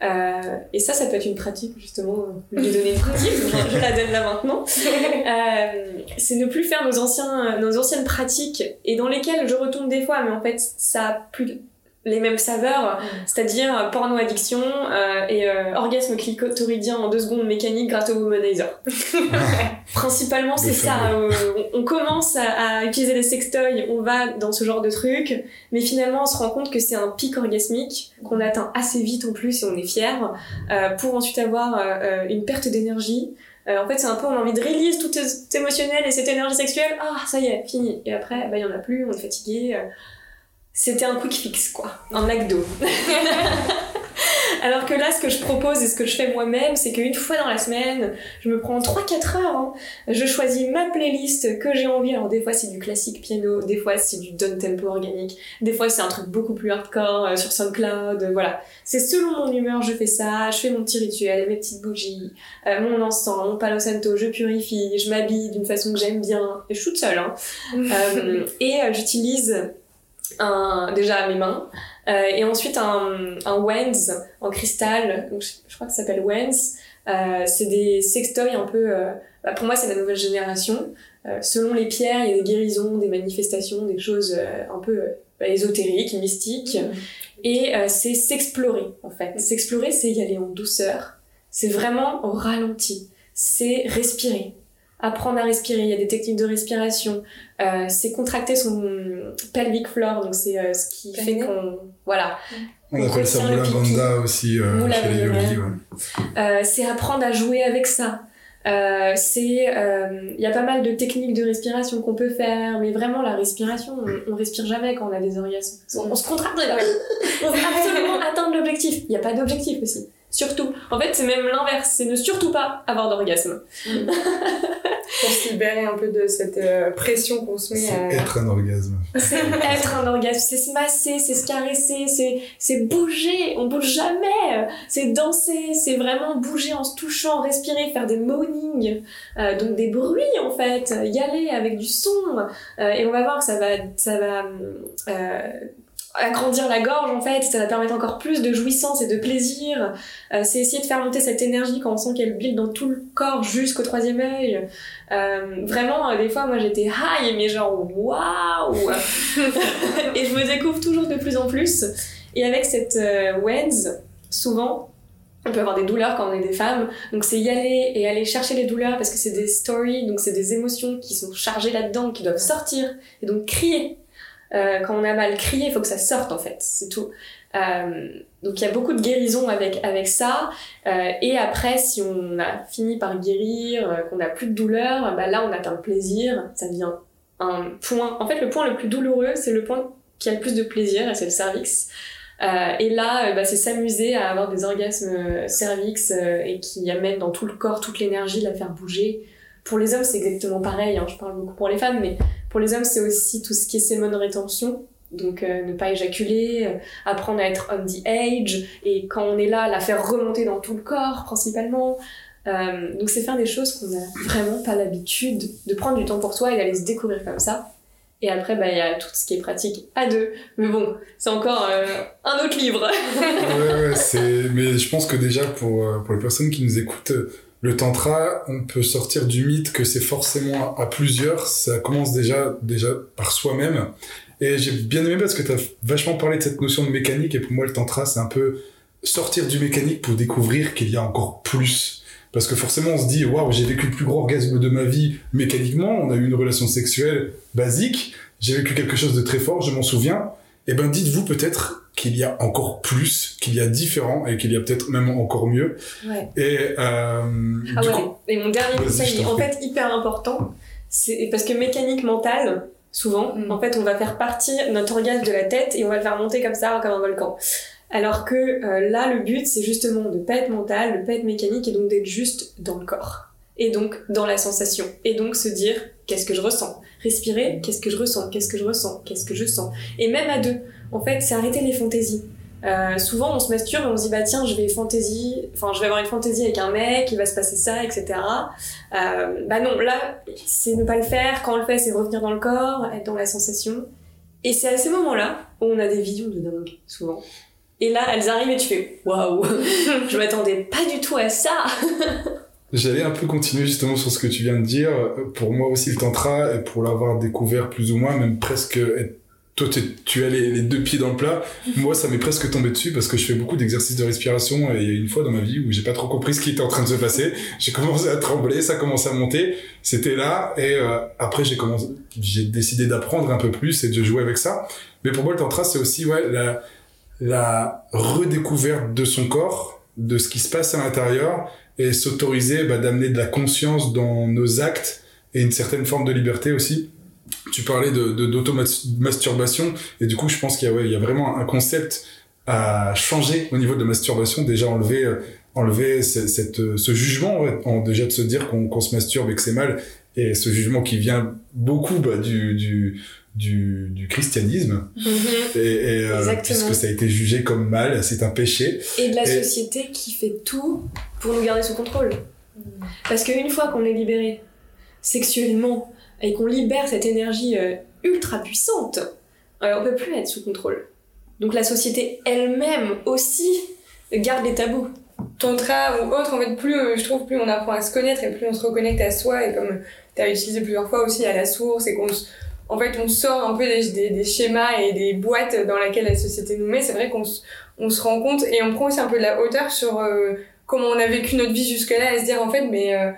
Euh, et ça, ça peut être une pratique, justement, je vais donner une pratique, je, la donne là maintenant. Euh, c'est ne plus faire nos, anciens, nos anciennes pratiques et dans lesquelles je retourne des fois, mais en fait, ça a plus, les mêmes saveurs, mm. c'est-à-dire euh, porno addiction euh, et euh, orgasme clitoridien en deux secondes mécanique grâce au womanizer. Principalement c'est ça. Euh, on, commence à, à, utiliser les sextoys, on va dans ce genre de trucs, mais finalement on se rend compte que c'est un pic orgasmique qu'on atteint assez vite en plus et on est fier, pour ensuite avoir une perte d'énergie. en fait, c'est un peu, on a envie de release tout émotionnel et cette énergie sexuelle. Ah, ça y est, fini. Et après, bah, il y en a plus, on est fatigué c'était un quick fix, quoi. Un McDo. Alors que là, ce que je propose et ce que je fais moi-même, c'est qu'une fois dans la semaine, je me prends 3-4 heures, hein. je choisis ma playlist que j'ai envie. Alors des fois c'est du classique piano, des fois c'est du down tempo organique, des fois c'est un truc beaucoup plus hardcore euh, sur SoundCloud, euh, voilà. C'est selon mon humeur, je fais ça, je fais mon petit rituel, mes petites bougies, euh, mon encens, mon palo santo, je purifie, je m'habille d'une façon que j'aime bien, et je suis toute seule. Hein. et j'utilise un, déjà mes mains, euh, et ensuite un, un Wens en cristal, donc je, crois que ça s'appelle Wens. Euh, c'est des sextoys un peu, euh, bah pour moi c'est la nouvelle génération. Selon les pierres, il y a des guérisons, des manifestations, des choses un peu ésotériques, mystiques. Mmh. Et c'est s'explorer en fait. S'explorer, c'est y aller en douceur. C'est vraiment au ralenti. C'est respirer apprendre à respirer. Il y a des techniques de respiration. Euh, c'est contracter son pelvic floor, donc c'est euh, ce qui fait qu'on voilà. On, appelle ça Moula Banda aussi euh, chez les yogis. Euh, c'est apprendre à jouer avec ça. Euh, c'est il y a pas mal de techniques de respiration qu'on peut faire mais vraiment la respiration on, on, respire jamais quand on a des orgasmes on, se contracte on veut absolument atteindre l'objectif il n'y a pas d'objectif aussi Surtout. En fait, c'est même l'inverse. C'est ne surtout pas avoir d'orgasme. Pour se libérer un peu de cette euh, pression qu'on se met à... être un orgasme. C'est être un orgasme. C'est se masser, c'est se caresser, c'est, c'est bouger. On bouge jamais. C'est danser, c'est vraiment bouger en se touchant, respirer, faire des moaning. Euh, donc des bruits, en fait. Y aller avec du son. Euh, et on va voir que ça va, ça va, agrandir la gorge en fait, ça va permettre encore plus de jouissance et de plaisir. Euh, c'est essayer de faire monter cette énergie quand on sent qu'elle build dans tout le corps jusqu'au troisième œil. Euh, vraiment, euh, des fois, moi j'étais high, mais genre waouh Et je me découvre toujours de plus en plus. Et avec cette WEDS, souvent, on peut avoir des douleurs quand on est des femmes. Donc c'est y aller et aller chercher les douleurs parce que c'est des stories, donc c'est des émotions qui sont chargées là-dedans, qui doivent sortir. Et donc crier euh, quand on a mal crié, il faut que ça sorte en fait, c'est tout. Euh, donc il y a beaucoup de guérison avec avec ça. Euh, et après, si on a fini par guérir, qu'on n'a plus de douleur, bah là on atteint le plaisir. Ça devient un point. En fait, le point le plus douloureux, c'est le point qui a le plus de plaisir, et c'est le cervix. Et là, bah, c'est s'amuser à avoir des orgasmes cervix et qui amènent dans tout le corps toute l'énergie, la faire bouger. Pour les hommes, c'est exactement pareil. Hein, je parle beaucoup pour les femmes, mais pour les hommes, c'est aussi tout ce qui est sémone rétention. Donc euh, ne pas éjaculer, euh, apprendre à être on the age, et quand on est là, la faire remonter dans tout le corps principalement. Euh, donc c'est faire des choses qu'on n'a vraiment pas l'habitude de prendre du temps pour soi et d'aller se découvrir comme ça. Et après, bah, il y a tout ce qui est pratique à deux. Mais bon, c'est encore un autre livre. Mais je pense que déjà, pour, pour les personnes qui nous écoutent, le tantra, on peut sortir du mythe que c'est forcément à plusieurs. Ça commence déjà, déjà par soi-même. Et j'ai bien aimé parce que tu as vachement parlé de cette notion de mécanique. Et pour moi, le tantra, c'est un peu sortir du mécanique pour découvrir qu'il y a encore plus. Parce que forcément, on se dit, waouh, j'ai vécu le plus gros orgasme de ma vie mécaniquement. On a eu une relation sexuelle basique. J'ai vécu quelque chose de très fort, je m'en souviens. Et ben, dites-vous peut-être qu'il y a encore plus, qu'il y a différent et qu'il y a peut-être même encore mieux. Ouais. Et, euh, Ah du ouais. coup, Et mon dernier conseil, en fait, hyper important, c'est parce que mécanique mentale, souvent, Mm. en fait, on va faire partir notre orgasme de la tête et on va le faire monter comme ça, comme un volcan. Alors que euh, là, le but, c'est justement de pas être mental, de pas être mécanique et donc d'être juste dans le corps. Et donc dans la sensation. Et donc se dire, qu'est-ce que je ressens? Respirer, qu'est-ce que je ressens Qu'est-ce que je ressens Qu'est-ce que je sens Et même à deux, en fait, c'est arrêter les fantaisies. Euh, souvent, on se masturbe et on se dit, bah tiens, je vais fantaisie, enfin, je vais avoir une fantaisie avec un mec, il va se passer ça, etc. Euh, bah non, là, c'est ne pas le faire. Quand on le fait, c'est revenir dans le corps, être dans la sensation. Et c'est à ces moments-là où on a des visions de dingue, souvent. Et là, elles arrivent et tu fais, waouh, je m'attendais pas du tout à ça. J'allais un peu continuer justement sur ce que tu viens de dire. Pour moi aussi, le tantra, et pour l'avoir découvert plus ou moins, même presque être toi, tu, tu as les, les deux pieds dans le plat. Moi, ça m'est presque tombé dessus parce que je fais beaucoup d'exercices de respiration et il y a une fois dans ma vie où j'ai pas trop compris ce qui était en train de se passer. J'ai commencé à trembler, ça a commencé à monter. C'était là et euh, après j'ai commencé, j'ai décidé d'apprendre un peu plus et de jouer avec ça. Mais pour moi, le tantra, c'est aussi ouais la, la redécouverte de son corps, de ce qui se passe à l'intérieur et s'autoriser bah, d'amener de la conscience dans nos actes et une certaine forme de liberté aussi. Tu parlais de d'automasturbation et du coup je pense qu'il y a ouais, y a vraiment un concept à changer au niveau de la masturbation déjà enlever euh, enlever ce, cette euh, ce jugement en, déjà de se dire qu'on se masturbe et que c'est mal. Et ce jugement qui vient beaucoup bah, du du du christianisme et, et euh, puisque ça a été jugé comme mal c'est un péché Et de la Et- société qui fait tout pour nous garder sous contrôle. Parce qu'une fois qu'on est libéré sexuellement et qu'on libère cette énergie euh, ultra puissante, euh, on peut plus être sous contrôle. Donc la société elle-même aussi garde les tabous. tantra ou autre, en fait, plus euh, je trouve, plus on apprend à se connaître et plus on se reconnecte à soi. Et comme tu as utilisé plusieurs fois aussi à la source, et qu'on se- en fait, on sort un peu des, schémas et des boîtes dans lesquelles la société nous met. C'est vrai qu'on se, rend compte et on prend aussi un peu de la hauteur sur euh, comment on a vécu notre vie jusque-là, à se dire en fait, mais euh,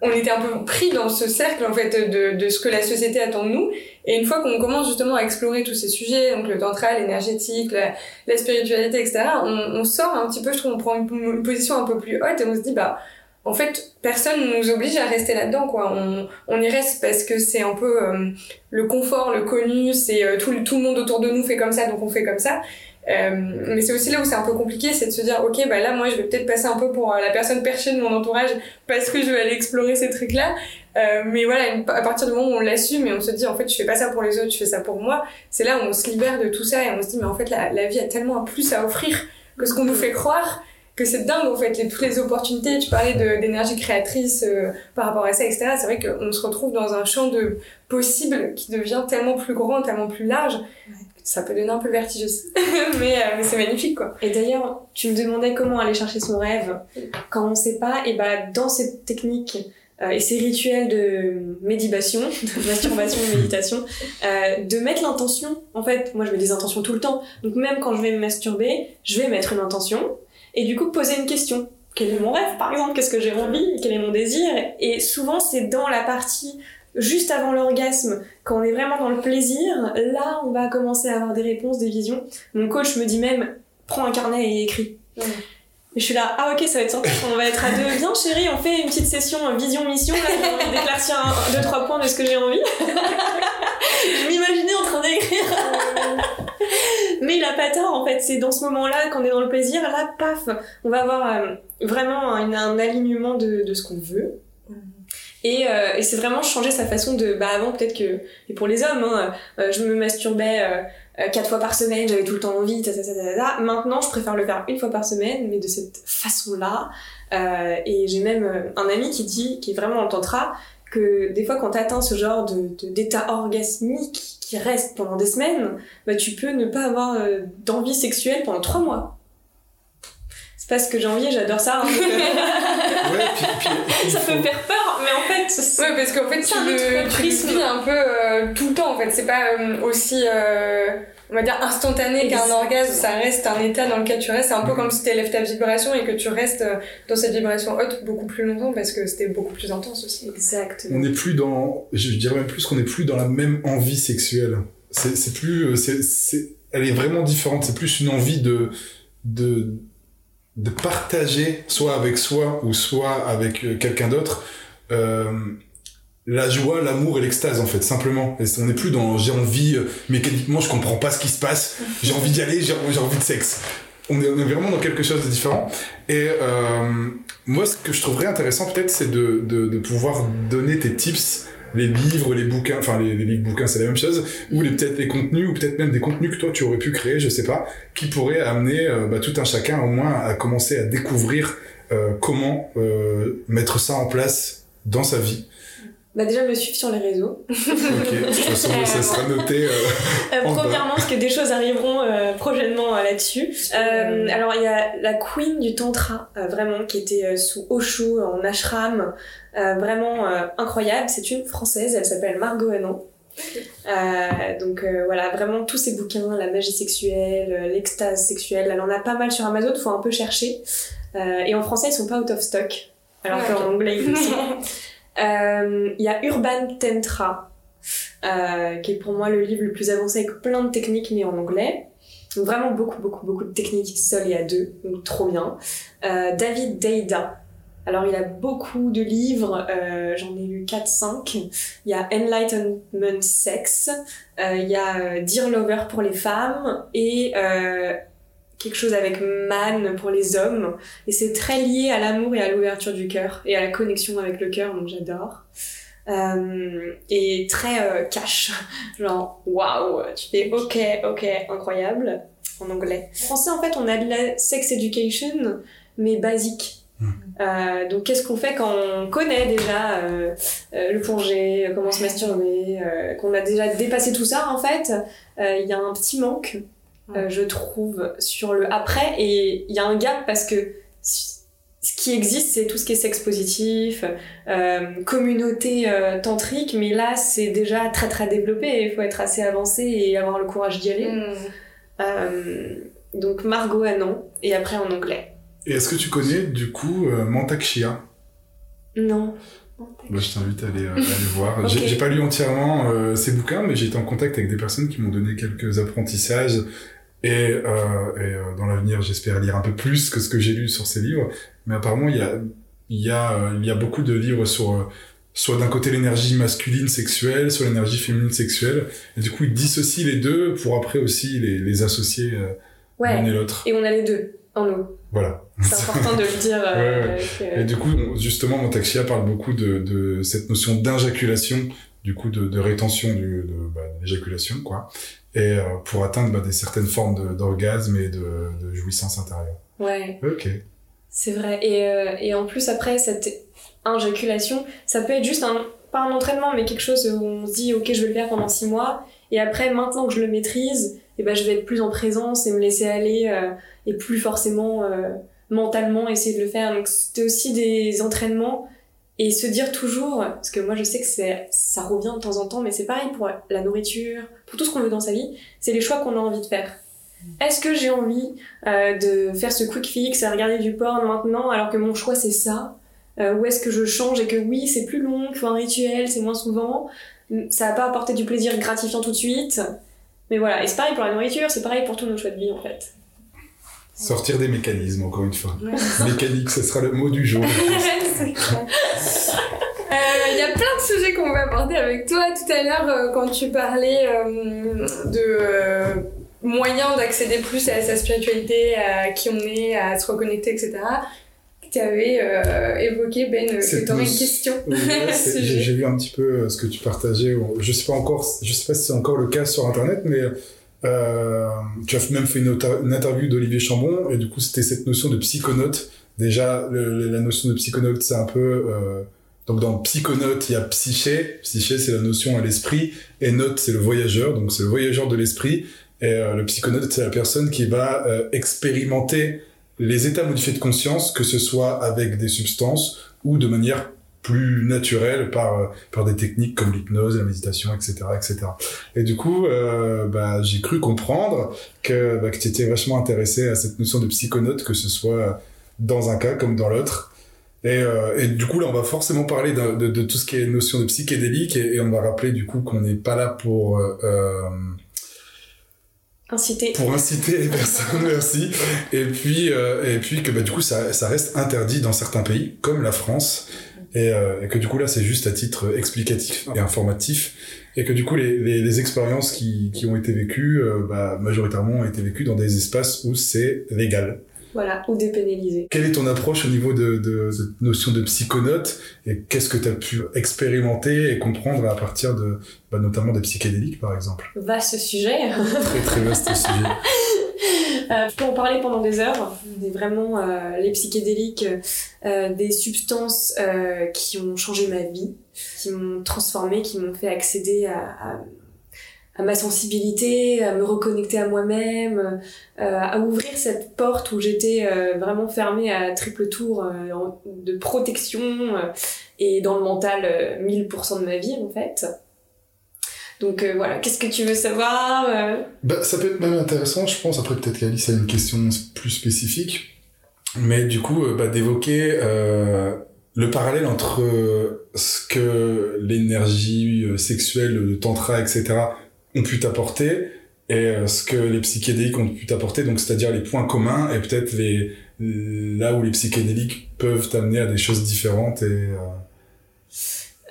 on était un peu pris dans ce cercle en fait de, ce que la société attend de nous. Et une fois qu'on commence justement à explorer tous ces sujets, donc le tantra, l'énergétique, la, spiritualité, etc., on, on sort un petit peu, je trouve, on prend une, une position un peu plus haute et on se dit, bah, en fait, personne ne nous oblige à rester là-dedans, quoi. On, on y reste parce que c'est un peu euh, le confort, le connu, c'est euh, tout, le- tout le monde autour de nous fait comme ça, donc on fait comme ça. Euh, mais c'est aussi là où c'est un peu compliqué, c'est de se dire, ok, bah là, moi, je vais peut-être passer un peu pour la personne perchée de mon entourage parce que je vais aller explorer ces trucs-là. Mais voilà, à partir du moment où on l'assume et on se dit, en fait, je fais pas ça pour les autres, je fais ça pour moi, c'est là où on se libère de tout ça et on se dit, mais en fait, la, la vie a tellement plus à offrir que ce qu'on nous fait croire que c'est dingue en fait, les, toutes les opportunités, tu parlais d'énergie créatrice euh, par rapport à ça, etc. C'est vrai qu'on se retrouve dans un champ de possibles qui devient tellement plus grand, tellement plus large. ça peut donner un peu vertige aussi. mais, euh, mais c'est magnifique, quoi. Et d'ailleurs, tu me demandais comment aller chercher son rêve quand on sait pas. Et bah, dans cette technique euh, et ces rituels de méditation, de masturbation, de méditation, euh, de mettre l'intention. En fait, moi, je mets des intentions tout le temps. Donc même quand je vais me masturber, je vais mettre une intention et du coup poser une question. Quel est mon rêve, par exemple? Qu'est-ce que j'ai envie? Quel est mon désir? Et souvent, c'est dans la partie juste avant l'orgasme, quand on est vraiment dans le plaisir, là, on va commencer à avoir des réponses, des visions. Mon coach me dit même, prends un carnet et écris. Et je suis là, ah ok, ça va être sympa, on va être à deux. Viens chérie, on fait une petite session vision-mission, là j'ai envie d'éclaircir un, deux, trois points de ce que j'ai envie. je m'imaginais en train d'écrire. Mais il a pas tort en fait, c'est dans ce moment-là, quand on est dans le plaisir, là, paf, on va avoir euh, vraiment un, un alignement de, de ce qu'on veut. Et, euh, et c'est vraiment changer sa façon de... Bah avant peut-être que... Et pour les hommes, hein, euh, je me masturbais euh, quatre fois par semaine, j'avais tout le temps envie, ta, ta, ta, ta, ta. Maintenant, je préfère le faire une fois par semaine, mais de cette façon-là. Et j'ai même un ami qui dit, qui est vraiment en tantra, que des fois quand t'atteins ce genre de- d'état orgasmique qui reste pendant des semaines, bah tu peux ne pas avoir euh, d'envie sexuelle pendant trois mois. C'est pas ce que j'ai envie, et j'adore ça. hein, donc, Ouais, puis, puis, il ça faut- peut faire peur, mais en fait, c'est- Ouais, parce qu'en fait, tu le, tu le prisme. vis un peu euh, tout le temps, en fait. C'est pas euh, aussi, euh, on va dire, instantané qu'un orgasme. Ça reste un état dans lequel tu restes. C'est un peu Mhm. comme si t'élèves ta vibration et que tu restes dans cette vibration haute beaucoup plus longtemps parce que c'était beaucoup plus intense aussi. Exactement. on n'est plus dans, je dirais même plus qu'on n'est plus dans la même envie sexuelle. C'est, plus, c'est, c'est, elle est vraiment différente. C'est plus une envie de, de, de partager, soit avec soi ou soit avec euh, quelqu'un d'autre, euh, la joie, l'amour et l'extase en fait, simplement. Et on n'est plus dans j'ai envie, euh, mécaniquement je comprends pas ce qui se passe, j'ai envie d'y aller, j'ai, envie de sexe. On est, on est vraiment dans quelque chose de différent. Et moi, ce que je trouverais intéressant peut-être, c'est de, de pouvoir donner tes tips, les livres, les bouquins, enfin les, les bouquins, c'est la même chose, ou les peut-être les contenus, ou peut-être même des contenus que toi tu aurais pu créer, je sais pas, qui pourraient amener euh, bah, tout un chacun au moins à commencer à découvrir euh, comment euh, mettre ça en place dans sa vie. Bah déjà me suivre sur les réseaux. Ok, de toute façon, ça sera noté. euh, Euh, En bas. premièrement, parce que des choses arriveront euh, prochainement euh, là-dessus. Euh, alors il y a la queen du tantra, euh, vraiment, qui était euh, sous Osho en ashram, euh, vraiment euh, incroyable. C'est une française, elle s'appelle Margot Hanan. Euh, donc euh, voilà, vraiment tous ces bouquins, la magie sexuelle, euh, l'extase sexuelle, elle en a pas mal sur Amazon, faut un peu chercher. Euh, et en français, ils sont pas out of stock, alors Ah, qu'en anglais, ils le sont. Euh, Il y a Urban Tantra, euh, qui est pour moi le livre le plus avancé avec plein de techniques mais en anglais. Donc vraiment beaucoup, beaucoup, beaucoup de techniques seul et à deux, donc trop bien. Euh, David Deida. Alors il a beaucoup de livres, j'en ai lu 4-5. Il y a Enlightenment Sex, il y a Dear Lover pour les femmes et quelque chose avec Man pour les hommes. Et c'est très lié à l'amour et à l'ouverture du cœur et à la connexion avec le cœur, donc j'adore. Euh, et très euh, cash, genre waouh, tu fais ok, ok, incroyable en anglais. En français, en fait, on a de la sex education, mais basique. Hmm. Euh, donc, qu'est-ce qu'on fait quand on connaît déjà euh, euh, le plongée, euh, comment se masturber, euh, qu'on a déjà dépassé tout ça, en fait, euh, il y a un petit manque, euh, je trouve, sur le après, et il y a un gap parce que ce qui existe, c'est tout ce qui est sexe positif, euh, communauté euh, tantrique, mais là, c'est déjà très très développé, il faut être assez avancé et avoir le courage d'y aller. Mm. Euh, donc Margot Hanan, et après en anglais. Et est-ce que tu connais du coup euh, Mantak-Chia Non. Bah, je t'invite à aller, euh, à aller voir. J'ai pas lu entièrement euh, ces bouquins, mais j'ai été en contact avec des personnes qui m'ont donné quelques apprentissages. Et, euh, et euh, dans l'avenir, j'espère lire un peu plus que ce que j'ai lu sur ces livres. Mais apparemment, il y a, il y a, il y a beaucoup de livres sur euh, soit d'un côté l'énergie masculine sexuelle, soit l'énergie féminine sexuelle. Et du coup, ils dissocient les deux pour après aussi les, les associer euh, l'un et Ouais. l'autre. Et on a les deux en nous. Voilà. C'est important de le dire. euh, que- Et du coup, justement, Montaxia parle beaucoup de, de cette notion d'injaculation, du coup, de, de rétention du, de, bah, de l'éjaculation, quoi. Et euh, pour atteindre bah, des certaines formes d'orgasme et de, de jouissance intérieure. Ouais. Ok. C'est vrai. Et, euh, et en plus, après, cette injaculation, ça peut être juste un, pas un entraînement, mais quelque chose où on se dit, ok, je vais le faire pendant six mois. Et après, maintenant que je le maîtrise, et ben je vais être plus en présence et me laisser aller euh, et plus forcément mentalement essayer de le faire. Donc c'était aussi des entraînements et se dire toujours, parce que moi je sais que c'est ça revient de temps en temps, mais c'est pareil pour la nourriture, pour tout ce qu'on veut dans sa vie, c'est les choix qu'on a envie de faire. Est-ce que j'ai envie euh, de faire ce quick fix et regarder du porn maintenant alors que mon choix c'est ça? Euh, Ou est-ce que je change et que oui c'est plus long, faut un rituel, c'est moins souvent? Ça va pas apporter du plaisir gratifiant tout de suite. Mais voilà, et c'est pareil pour la nourriture, c'est pareil pour tous nos choix de vie en fait. Sortir des mécanismes, encore une fois. Mécanique, ce sera le mot du jour. Clair. Euh, Il y a plein de sujets qu'on va aborder avec toi tout à l'heure euh, quand tu parlais euh, de moyens d'accéder plus à sa spiritualité, à qui on est, à se reconnecter, etc. Tu avais évoqué, Ben, que tu aurais une question. Sujet. J'ai vu un petit peu ce que tu partageais. Je sais pas encore, je sais pas si c'est encore le cas sur Internet, mais euh, tu as même fait une, interview d'Olivier Chambon et du coup c'était cette notion de psychonaute. Déjà, la notion de psychonaute, c'est un peu euh, donc dans psychonaute, il y a psyché. Psyché, c'est la notion à l'esprit et note, c'est le voyageur. Donc c'est le voyageur de l'esprit. Et euh, le psychonaute, c'est la personne qui va euh, expérimenter les états modifiés de conscience, que ce soit avec des substances ou de manière plus naturelle par par des techniques comme l'hypnose, la méditation, etc., etc. Et du coup, euh, bah, j'ai cru comprendre que bah, que tu étais vachement intéressé à cette notion de psychonaute, que ce soit dans un cas comme dans l'autre. Et, euh, et du coup, là, on va forcément parler de, de, de tout ce qui est notion de psychédélique et, et on va rappeler du coup qu'on n'est pas là pour euh, euh, Inciter. pour inciter les personnes, merci. Et puis, euh, et puis que bah, du coup, ça, ça reste interdit dans certains pays, comme la France. Et, euh, et que du coup, là, c'est juste à titre explicatif et informatif. Et que du coup, les, les, les expériences qui, qui ont été vécues, euh, bah, majoritairement, ont été vécues dans des espaces où c'est légal. Voilà, ou dépénaliser. Quelle est ton approche au niveau de, de cette notion de psychonaute et qu'est-ce que tu as pu expérimenter et comprendre à partir de, bah, notamment des psychédéliques, par exemple? Vaste sujet. Très, très vaste sujet. Euh, je peux en parler pendant des heures. C'est vraiment euh, les psychédéliques, euh, des substances euh, qui ont changé ma vie, qui m'ont transformée, qui m'ont fait accéder à, ma sensibilité, à me reconnecter à moi-même, à ouvrir cette porte où j'étais vraiment fermée à triple tour de protection et dans le mental euh, 1000% de ma vie en fait. Donc euh, voilà, qu'est-ce que tu veux savoir euh Bah, ça peut être même intéressant, je pense. Après, peut-être qu'Alice a une question plus spécifique. Mais du coup, euh, bah, d'évoquer le parallèle entre ce que l'énergie sexuelle, le tantra, etc. ont pu t'apporter et ce que les psychédéliques ont pu t'apporter. Donc, c'est-à-dire les points communs et peut-être les là où les psychédéliques peuvent t'amener à des choses différentes et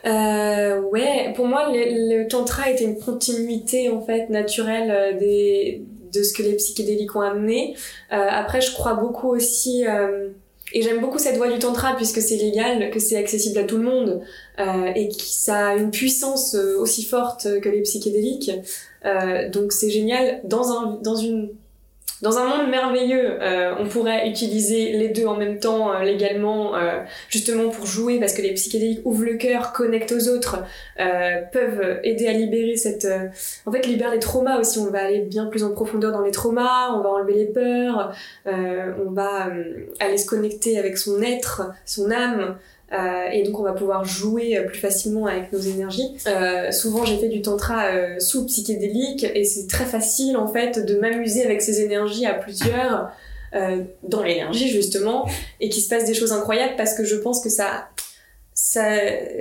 Euh, ouais, pour moi, le, le tantra était une continuité en fait naturelle euh, des, de ce que les psychédéliques ont amené. Euh, après, je crois beaucoup aussi, euh, et j'aime beaucoup cette voie du tantra puisque c'est légal, que c'est accessible à tout le monde euh, et que ça a une puissance euh, aussi forte que les psychédéliques. Donc c'est génial dans un dans une dans un monde merveilleux, euh, on pourrait utiliser les deux en même temps euh, légalement, euh, justement pour jouer, parce que les psychédéliques ouvrent le cœur, connectent aux autres, peuvent aider à libérer cette... En fait, libèrent les traumas aussi, on va aller bien plus en profondeur dans les traumas, on va enlever les peurs, on va aller se connecter avec son être, son âme, euh, et donc on va pouvoir jouer euh, plus facilement avec nos énergies. Euh, souvent j'ai fait du tantra euh, sous psychédélique et c'est très facile en fait de m'amuser avec ces énergies à plusieurs dans l'énergie justement et qu'il se passe des choses incroyables parce que je pense que ça ça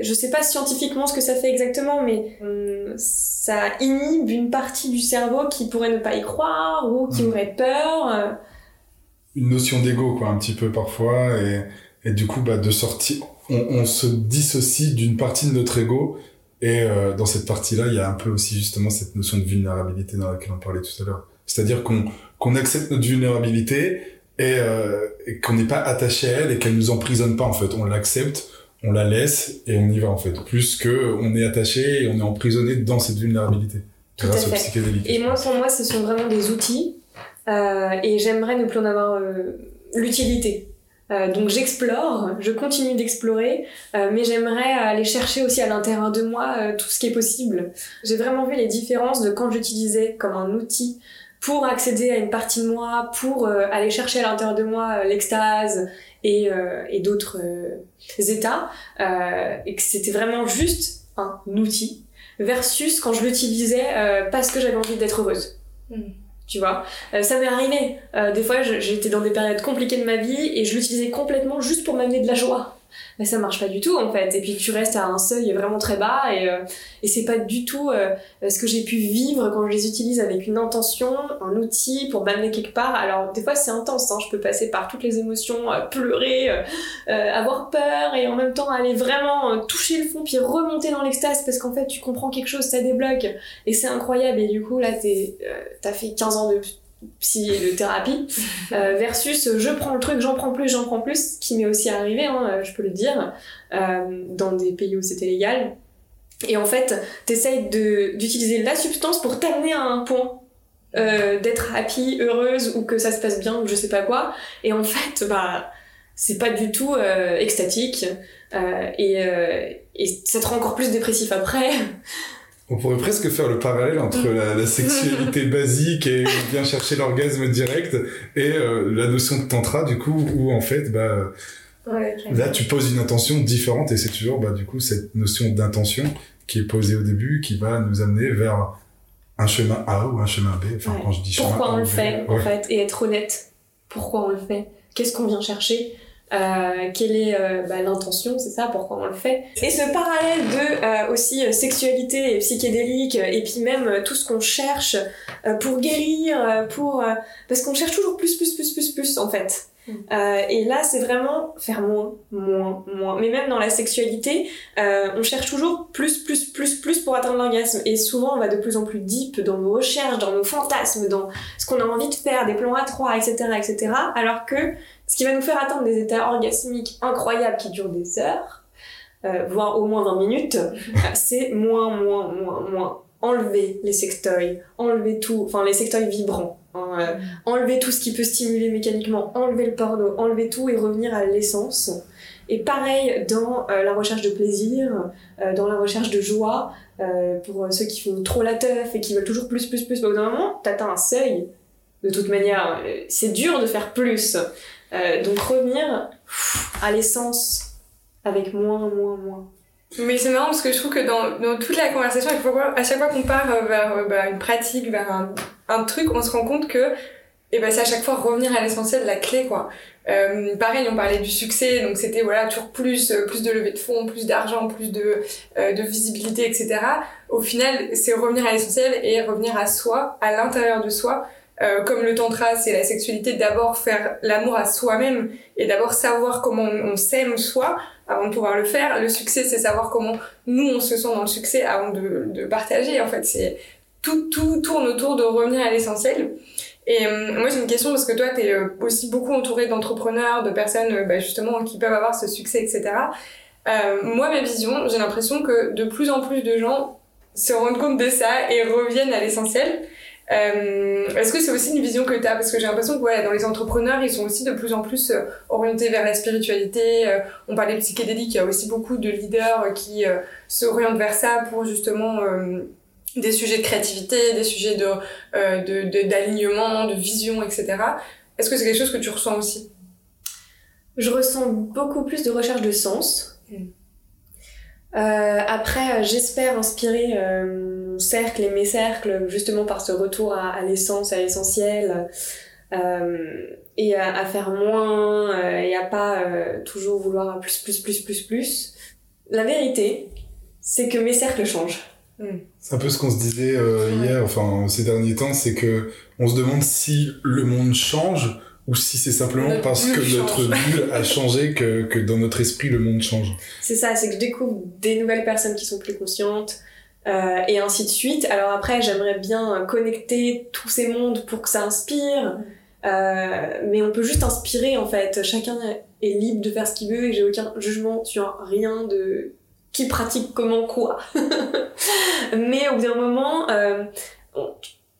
je sais pas scientifiquement ce que ça fait exactement mais hum, ça inhibe une partie du cerveau qui pourrait ne pas y croire ou qui Mhm. aurait peur une notion d'ego quoi un petit peu parfois et, et du coup bah de sortir on, on se dissocie d'une partie de notre ego et euh, dans cette partie là il y a un peu aussi justement cette notion de vulnérabilité dans laquelle on parlait tout à l'heure c'est à dire qu'on qu'on accepte notre vulnérabilité et, euh, et qu'on n'est pas attaché à elle et qu'elle nous emprisonne pas en fait on l'accepte on la laisse et on y va en fait plus que on est attaché et on est emprisonné dans cette vulnérabilité Tout grâce fait. Et moi, pour moi, ce sont vraiment des outils. euh, et j'aimerais ne plus en avoir l'utilité. Euh, donc j'explore, je continue d'explorer, euh, mais j'aimerais aller chercher aussi à l'intérieur de moi euh, tout ce qui est possible. J'ai vraiment vu les différences de quand j'utilisais comme un outil pour accéder à une partie de moi, pour aller chercher à l'intérieur de moi l'extase et, et d'autres états, et que c'était vraiment juste un outil, versus quand je l'utilisais parce que j'avais envie d'être heureuse. Mm. Tu vois, ça m'est arrivé. des fois, j'étais dans des périodes compliquées de ma vie et je l'utilisais complètement juste pour m'amener de la joie mais ça marche pas du tout en fait. Et puis tu restes à un seuil vraiment très bas et, euh, et c'est pas du tout euh, ce que j'ai pu vivre quand je les utilise avec une intention un outil pour m'amener quelque part. Alors des fois c'est intense hein, je peux passer par toutes les émotions euh, pleurer avoir peur et en même temps aller vraiment toucher le fond puis remonter dans l'extase parce qu'en fait tu comprends quelque chose ça débloque. Et c'est incroyable. Et du coup là t'as fait 15 ans de psy de thérapie euh, versus je prends le truc j'en prends plus j'en prends plus qui m'est aussi arrivé hein, euh, je peux le dire euh, dans des pays où c'était légal. Et en fait t'essayes d'utiliser la substance pour t'amener à un point euh, d'être happy heureuse ou que ça se passe bien ou je sais pas quoi. Et en fait bah c'est pas du tout euh, extatique et, et ça te rend encore plus dépressif après On pourrait presque faire le parallèle entre la, la sexualité basique et bien chercher l'orgasme direct et euh, la notion de tantra du coup où en fait bah Ouais, là tu poses une intention différente et c'est toujours bah du coup cette notion d'intention qui est posée au début qui va nous amener vers un chemin A ou un chemin B. Enfin Ouais. quand je dis chemin pourquoi on le B, fait en ouais. fait et être honnête pourquoi on le fait? Qu'est-ce qu'on vient chercher? Euh, quelle est euh, bah, l'intention c'est ça pourquoi on le fait et ce parallèle de euh, aussi euh, sexualité et psychédélique euh, et puis même tout ce qu'on cherche euh, pour guérir pour euh, parce qu'on cherche toujours plus plus plus plus plus en fait Mm. Euh, et là c'est vraiment faire moins moins moins mais même dans la sexualité euh, on cherche toujours plus plus plus plus pour atteindre l'orgasme et souvent on va de plus en plus deep dans nos recherches dans nos fantasmes dans ce qu'on a envie de faire, des plans à trois, etc., etc. Alors que ce qui va nous faire atteindre des états orgasmiques incroyables qui durent des heures, euh, voire au moins 20 minutes, c'est moins, moins, moins, moins. Enlever les sextoys, enlever tout, enfin les sextoys vibrants, hein, euh, enlever tout ce qui peut stimuler mécaniquement, enlever le porno, enlever tout et revenir à l'essence. Et pareil dans euh, la recherche de plaisir, dans la recherche de joie, pour ceux qui font trop la teuf et qui veulent toujours plus, plus, plus, au bout d'un moment, t'atteins un seuil. De toute manière, c'est dur de faire plus. Euh, donc revenir à l'essence avec moins, moins, moins. Mais c'est marrant parce que je trouve que dans, dans toute la conversation, à chaque fois, qu'on part euh, vers euh, bah, une pratique, vers un, truc, on se rend compte que et ben c'est à chaque fois revenir à l'essentiel, la clé quoi. Pareil, on parlait du succès, donc c'était voilà toujours plus, plus de levée de fonds, plus d'argent, plus de, de visibilité, etc. Au final, c'est revenir à l'essentiel et revenir à soi, à l'intérieur de soi. Euh, comme le tantra, c'est la sexualité, d'abord faire l'amour à soi-même et d'abord savoir comment on, s'aime soi avant de pouvoir le faire. Le succès, c'est savoir comment nous on se sent dans le succès avant de, de partager. En fait, c'est tout, tout tourne autour de revenir à l'essentiel. Et euh, moi j'ai une question parce que toi t'es euh, aussi beaucoup entouré d'entrepreneurs, de personnes euh, bah, justement qui peuvent avoir ce succès, etc. Euh, moi ma vision, j'ai l'impression que de plus en plus de gens se rendent compte de ça et reviennent à l'essentiel. Euh, Est-ce que c'est aussi une vision que tu as Parce que j'ai l'impression que voilà, dans les entrepreneurs, ils sont aussi de plus en plus euh, orientés vers la spiritualité. Euh, on parlait de psychédélique, il y a aussi beaucoup de leaders euh, qui euh, s'orientent vers ça pour justement euh, des sujets de créativité, des sujets de euh, de- de- d'alignement, de, vision, etc. Est-ce que c'est quelque chose que tu ressens aussi? Je ressens beaucoup plus de recherche de sens. Mm. Euh, après, j'espère inspirer euh, mon cercle et mes cercles justement par ce retour à, à l'essence, à l'essentiel, euh, et à, à faire moins euh, et à pas euh, toujours vouloir plus, plus, plus, plus, plus. La vérité, c'est que mes cercles changent. C'est un peu ce qu'on se disait euh, Ouais. hier, enfin ces derniers temps, c'est que on se demande si le monde change ou si c'est simplement Notre parce que notre bulle a changé que, que dans notre esprit le monde change. C'est ça, c'est que je découvre des nouvelles personnes qui sont plus conscientes, euh, et ainsi de suite. Alors après, j'aimerais bien connecter tous ces mondes pour que ça inspire, euh, mais on peut juste inspirer en fait. Chacun est libre de faire ce qu'il veut et j'ai aucun jugement sur rien de qui pratique comment quoi. mais au bout d'un moment, euh,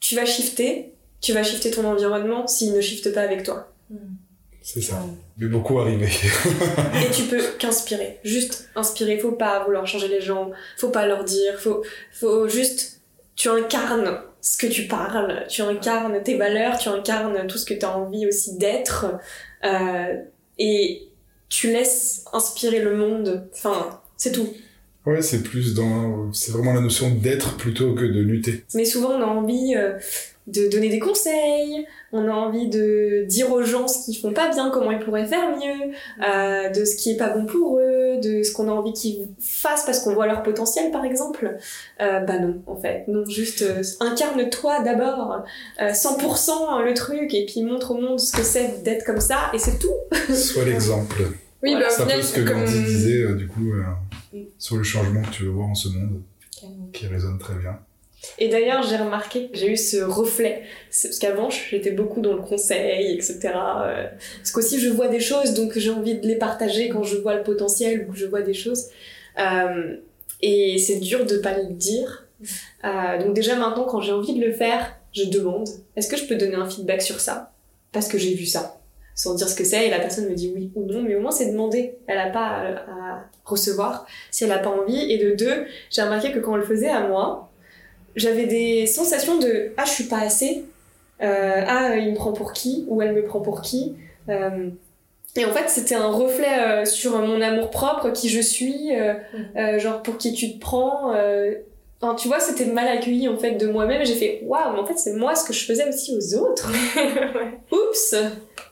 tu vas shifter, tu vas shifter ton environnement s'il ne shifte pas avec toi. C'est ça. Mais beaucoup arrivé. Et tu peux qu'inspirer. Juste inspirer. Faut pas vouloir changer les gens. Faut pas leur dire. Faut, faut juste, tu incarnes ce que tu parles, tu incarnes tes valeurs, tu incarnes tout ce que tu as envie aussi d'être, euh, et tu laisses inspirer le monde. Enfin, c'est tout. Ouais, c'est plus dans, c'est vraiment la notion d'être plutôt que de lutter. Mais souvent, on a envie euh, de donner des conseils, on a envie de dire aux gens ce qu'ils font pas bien, comment ils pourraient faire mieux, euh, de ce qui est pas bon pour eux, de ce qu'on a envie qu'ils fassent parce qu'on voit leur potentiel, par exemple. Euh, bah non, en fait, non, juste euh, incarne-toi d'abord, euh, 100% le truc, et puis montre au monde ce que c'est d'être comme ça, et c'est tout. Sois l'exemple. Oui, bah, c'est un peu ce que comme... Gandhi disait, euh, du coup, euh, sur le changement que tu veux voir en ce monde, qui résonne très bien. Et d'ailleurs, j'ai remarqué j'ai eu ce reflet. Parce qu'avant, j'étais beaucoup dans le conseil, etc. Euh, Parce qu'aussi, je vois des choses, donc j'ai envie de les partager quand je vois le potentiel ou que je vois des choses. Euh, et c'est dur de pas le dire. Euh, donc déjà, maintenant, quand j'ai envie de le faire, je demande, est-ce que je peux donner un feedback sur ça? Parce que j'ai vu ça. Sans dire ce que c'est, et la personne me dit oui ou non, mais au moins c'est demandé. Elle a pas à, à recevoir si elle a pas envie. Et de deux, j'ai remarqué que quand on le faisait à moi, j'avais des sensations de ah je suis pas assez euh, ah il me prend pour qui ou elle me prend pour qui? Euh, et en fait c'était un reflet euh, sur mon amour propre qui je suis euh, genre pour qui tu te prends Enfin, tu vois, c'était mal accueilli en fait de moi-même. J'ai fait waouh, mais en fait, c'est moi ce que je faisais aussi aux autres. Oups!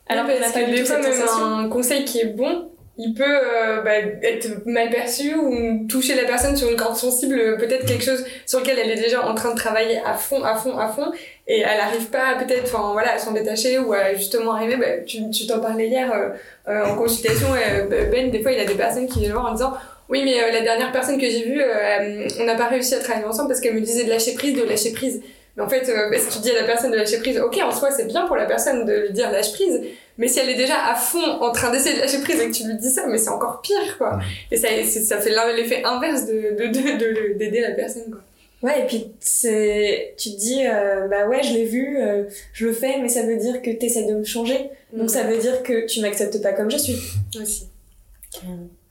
Alors Oui, parce que des fois, même sensation. un conseil qui est bon, il peut euh, bah, être mal perçu ou toucher la personne sur une corde sensible, peut-être quelque chose sur lequel elle est déjà en train de travailler à fond, à fond, à fond, et elle n'arrive pas peut-être, enfin voilà, à s'en détacher ou à justement arriver. Bah, tu tu t'en parlais hier euh, euh, en consultation, euh, Ben, des fois, il y a des personnes qui viennent voir en disant. Oui, mais euh, la dernière personne que j'ai vue, euh, on n'a pas réussi à travailler ensemble parce qu'elle me disait de lâcher prise, de lâcher prise. Mais en fait, euh, bah, si tu dis à la personne de lâcher prise, ok, en soi, c'est bien pour la personne de lui dire lâche prise, mais si elle est déjà à fond en train d'essayer de lâcher prise et que tu lui dis ça, mais c'est encore pire, quoi. Et ça, c'est- ça fait l'effet inverse de, de, de, de- d'aider la personne, quoi. Ouais, et puis c'est, tu te dis, euh, bah ouais, je l'ai vu, euh, je le fais, mais ça veut dire que t'essaies de me changer. Donc ça veut dire que tu m'acceptes pas comme je suis. aussi.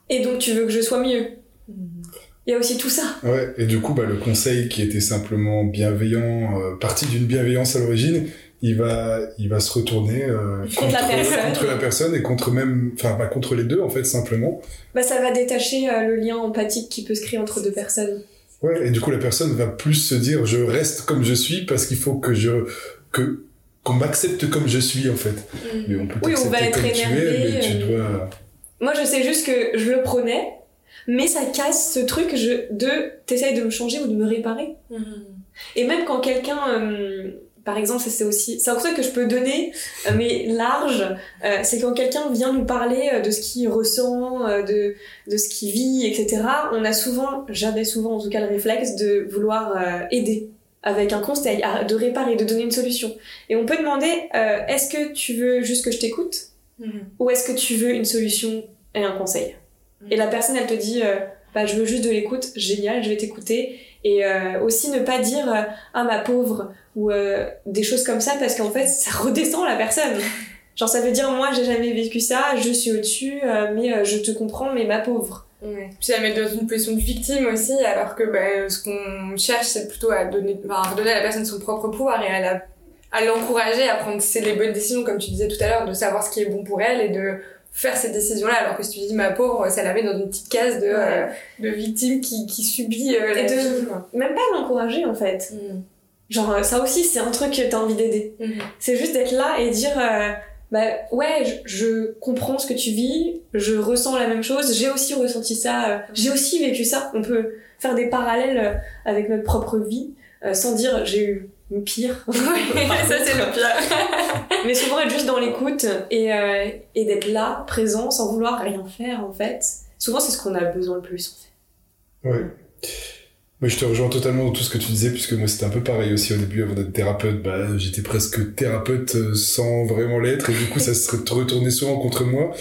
Et donc tu veux que je sois mieux. Il y a aussi tout ça. Ouais, et du coup, bah, le conseil qui était simplement bienveillant, euh, parti d'une bienveillance à l'origine, il va, il va se retourner euh, Contre la personne. contre la personne et contre même, enfin, pas contre les deux en fait simplement. Bah ça va détacher euh, le lien empathique qui peut se créer entre deux personnes. Ouais, et du coup, la personne va plus se dire, je reste comme je suis parce qu'il faut que je, que, qu'on m'accepte comme je suis en fait. Mais on peut Oui, on va être comme tu es, énervé, mais tu euh, dois. Moi je sais juste que je le prenais, mais ça casse ce truc je, de t'essayes de me changer ou de me réparer. Et même quand quelqu'un, euh, par exemple, c'est aussi, c'est un conseil que je peux donner, euh, mais large, euh, c'est quand quelqu'un vient nous parler euh, de ce qu'il ressent, de, de ce qu'il vit, etc. On a souvent, j'avais souvent en tout cas le réflexe de vouloir aider avec un conseil, de réparer, de donner une solution. Et on peut demander, euh, est-ce que tu veux juste que je t'écoute ou est-ce que tu veux une solution et un conseil? Et la personne, elle te dit, euh, bah, je veux juste de l'écoute, génial, je vais t'écouter. Et euh, aussi ne pas dire, euh, ah ma pauvre, ou euh, des choses comme ça, parce qu'en fait, ça redescend la personne. Genre, ça veut dire, moi, j'ai jamais vécu ça, je suis au-dessus, mais je te comprends, mais ma pauvre. Puis la mettre dans une position de victime aussi, alors que bah, ce qu'on cherche, c'est plutôt à donner, à redonner à la personne son propre pouvoir et à la à l'encourager à prendre les bonnes décisions, comme tu disais tout à l'heure, de savoir ce qui est bon pour elle et de faire ces décisions-là, alors que si tu dis ma pauvre, ça la met dans une petite case de, euh, de victime qui, qui subit euh, la de- vie. Même pas l'encourager, en fait. Genre, euh, ça aussi, c'est un truc que t'as envie d'aider. Mhm. C'est juste d'être là et dire bah ouais je, je comprends ce que tu vis je ressens la même chose j'ai aussi ressenti ça euh, j'ai aussi vécu ça on peut faire des parallèles avec notre propre vie euh, sans dire j'ai eu pire ça c'est le pire. mais souvent être juste dans l'écoute et, euh, et d'être là présent sans vouloir rien faire en fait souvent c'est ce qu'on a besoin le plus en fait Ouais. Mais je te rejoins totalement dans tout ce que tu disais, puisque moi c'était un peu pareil aussi au début avant d'être thérapeute. Bah, j'étais presque thérapeute euh, sans vraiment l'être, et du coup ça se retournait souvent contre moi,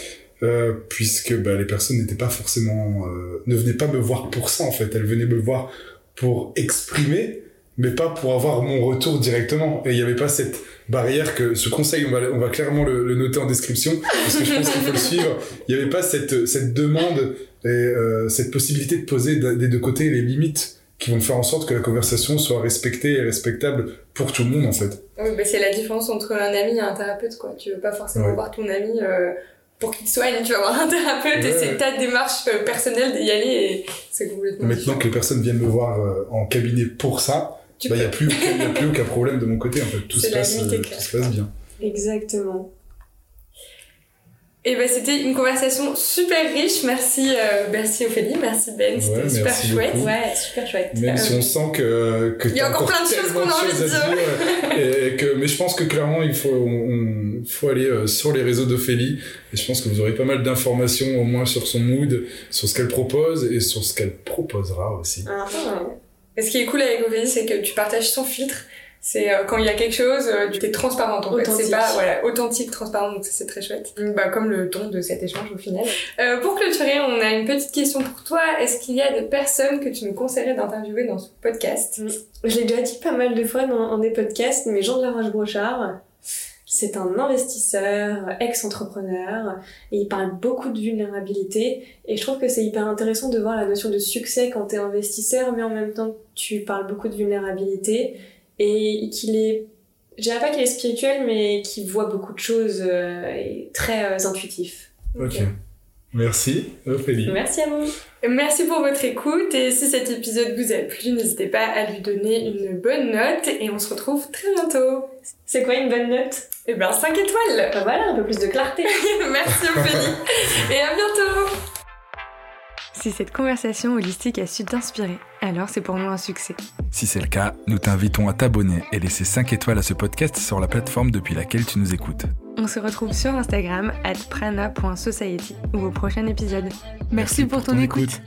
euh, puisque bah, les personnes n'étaient pas forcément, euh, ne venaient pas me voir pour ça en fait. Elles venaient me voir pour exprimer, mais pas pour avoir mon retour directement. Et il n'y avait pas cette barrière que ce conseil, on va, on va clairement le, le noter en description, parce que je pense qu'il faut le suivre. Il n'y avait pas cette, cette demande et euh, cette possibilité de poser des deux côtés les limites qui vont faire en sorte que la conversation soit respectée et respectable pour tout le monde en fait. Oui, bah, c'est la différence entre un ami et un thérapeute, quoi. Tu veux pas forcément Ouais. voir ton ami euh, pour qu'il te soigne, tu vas voir un thérapeute et c'est ta démarche euh, personnelle d'y aller et c'est complètement Maintenant que les personnes viennent me voir euh, en cabinet pour ça, il n'y a, plus aucun- y a plus aucun problème de mon côté en fait. Tout, se passe, euh, tout se passe bien. Exactement. Et bah, c'était une conversation super riche. Merci, euh, merci Ophélie, merci Ben, c'était Ouais, super chouette. beaucoup. Ouais, super chouette. Même Euh, si on sent que, que Il y a encore plein de choses qu'on a envie de dire, et que, mais je pense que clairement, il faut, on, on- faut aller euh, sur les réseaux d'Ophélie. Et je pense que vous aurez pas mal d'informations, au moins sur son mood, sur ce qu'elle propose et sur ce qu'elle proposera aussi. Ah, Et ce qui est cool avec Ophélie, c'est que tu partages son filtre. C'est euh, quand il y a quelque chose, euh, tu es transparente en fait. C'est pas voilà, authentique, transparente, donc ça c'est très chouette. Bah, comme le ton de cet échange au final. Euh, pour clôturer, on a une petite question pour toi. Est-ce qu'il y a des personnes que tu nous conseillerais d'interviewer dans ce podcast? Je l'ai déjà dit pas mal de fois dans, dans des podcasts, mais Jean de la Roche-Brochard, c'est un investisseur, ex-entrepreneur, et il parle beaucoup de vulnérabilité. Et je trouve que c'est hyper intéressant de voir la notion de succès quand t'es investisseur, mais en même temps tu parles beaucoup de vulnérabilité, et qu'il est, je dirais pas qu'il est spirituel, mais qu'il voit beaucoup de choses euh, et très euh, intuitif. Ok. Merci, Ophélie. Merci à vous. Merci pour votre écoute et si cet épisode vous a plu, n'hésitez pas à lui donner une bonne note et on se retrouve très bientôt. C'est quoi une bonne note? Et ben 5 étoiles Bah voilà, un peu plus de clarté. Merci Ophélie et à bientôt Si cette conversation holistique a su t'inspirer, alors c'est pour nous un succès. Si c'est le cas, nous t'invitons à t'abonner et laisser 5 étoiles à ce podcast sur la plateforme depuis laquelle tu nous écoutes. On se retrouve sur Instagram at prana.society ou au prochain épisode. Merci, pour ton, écoute.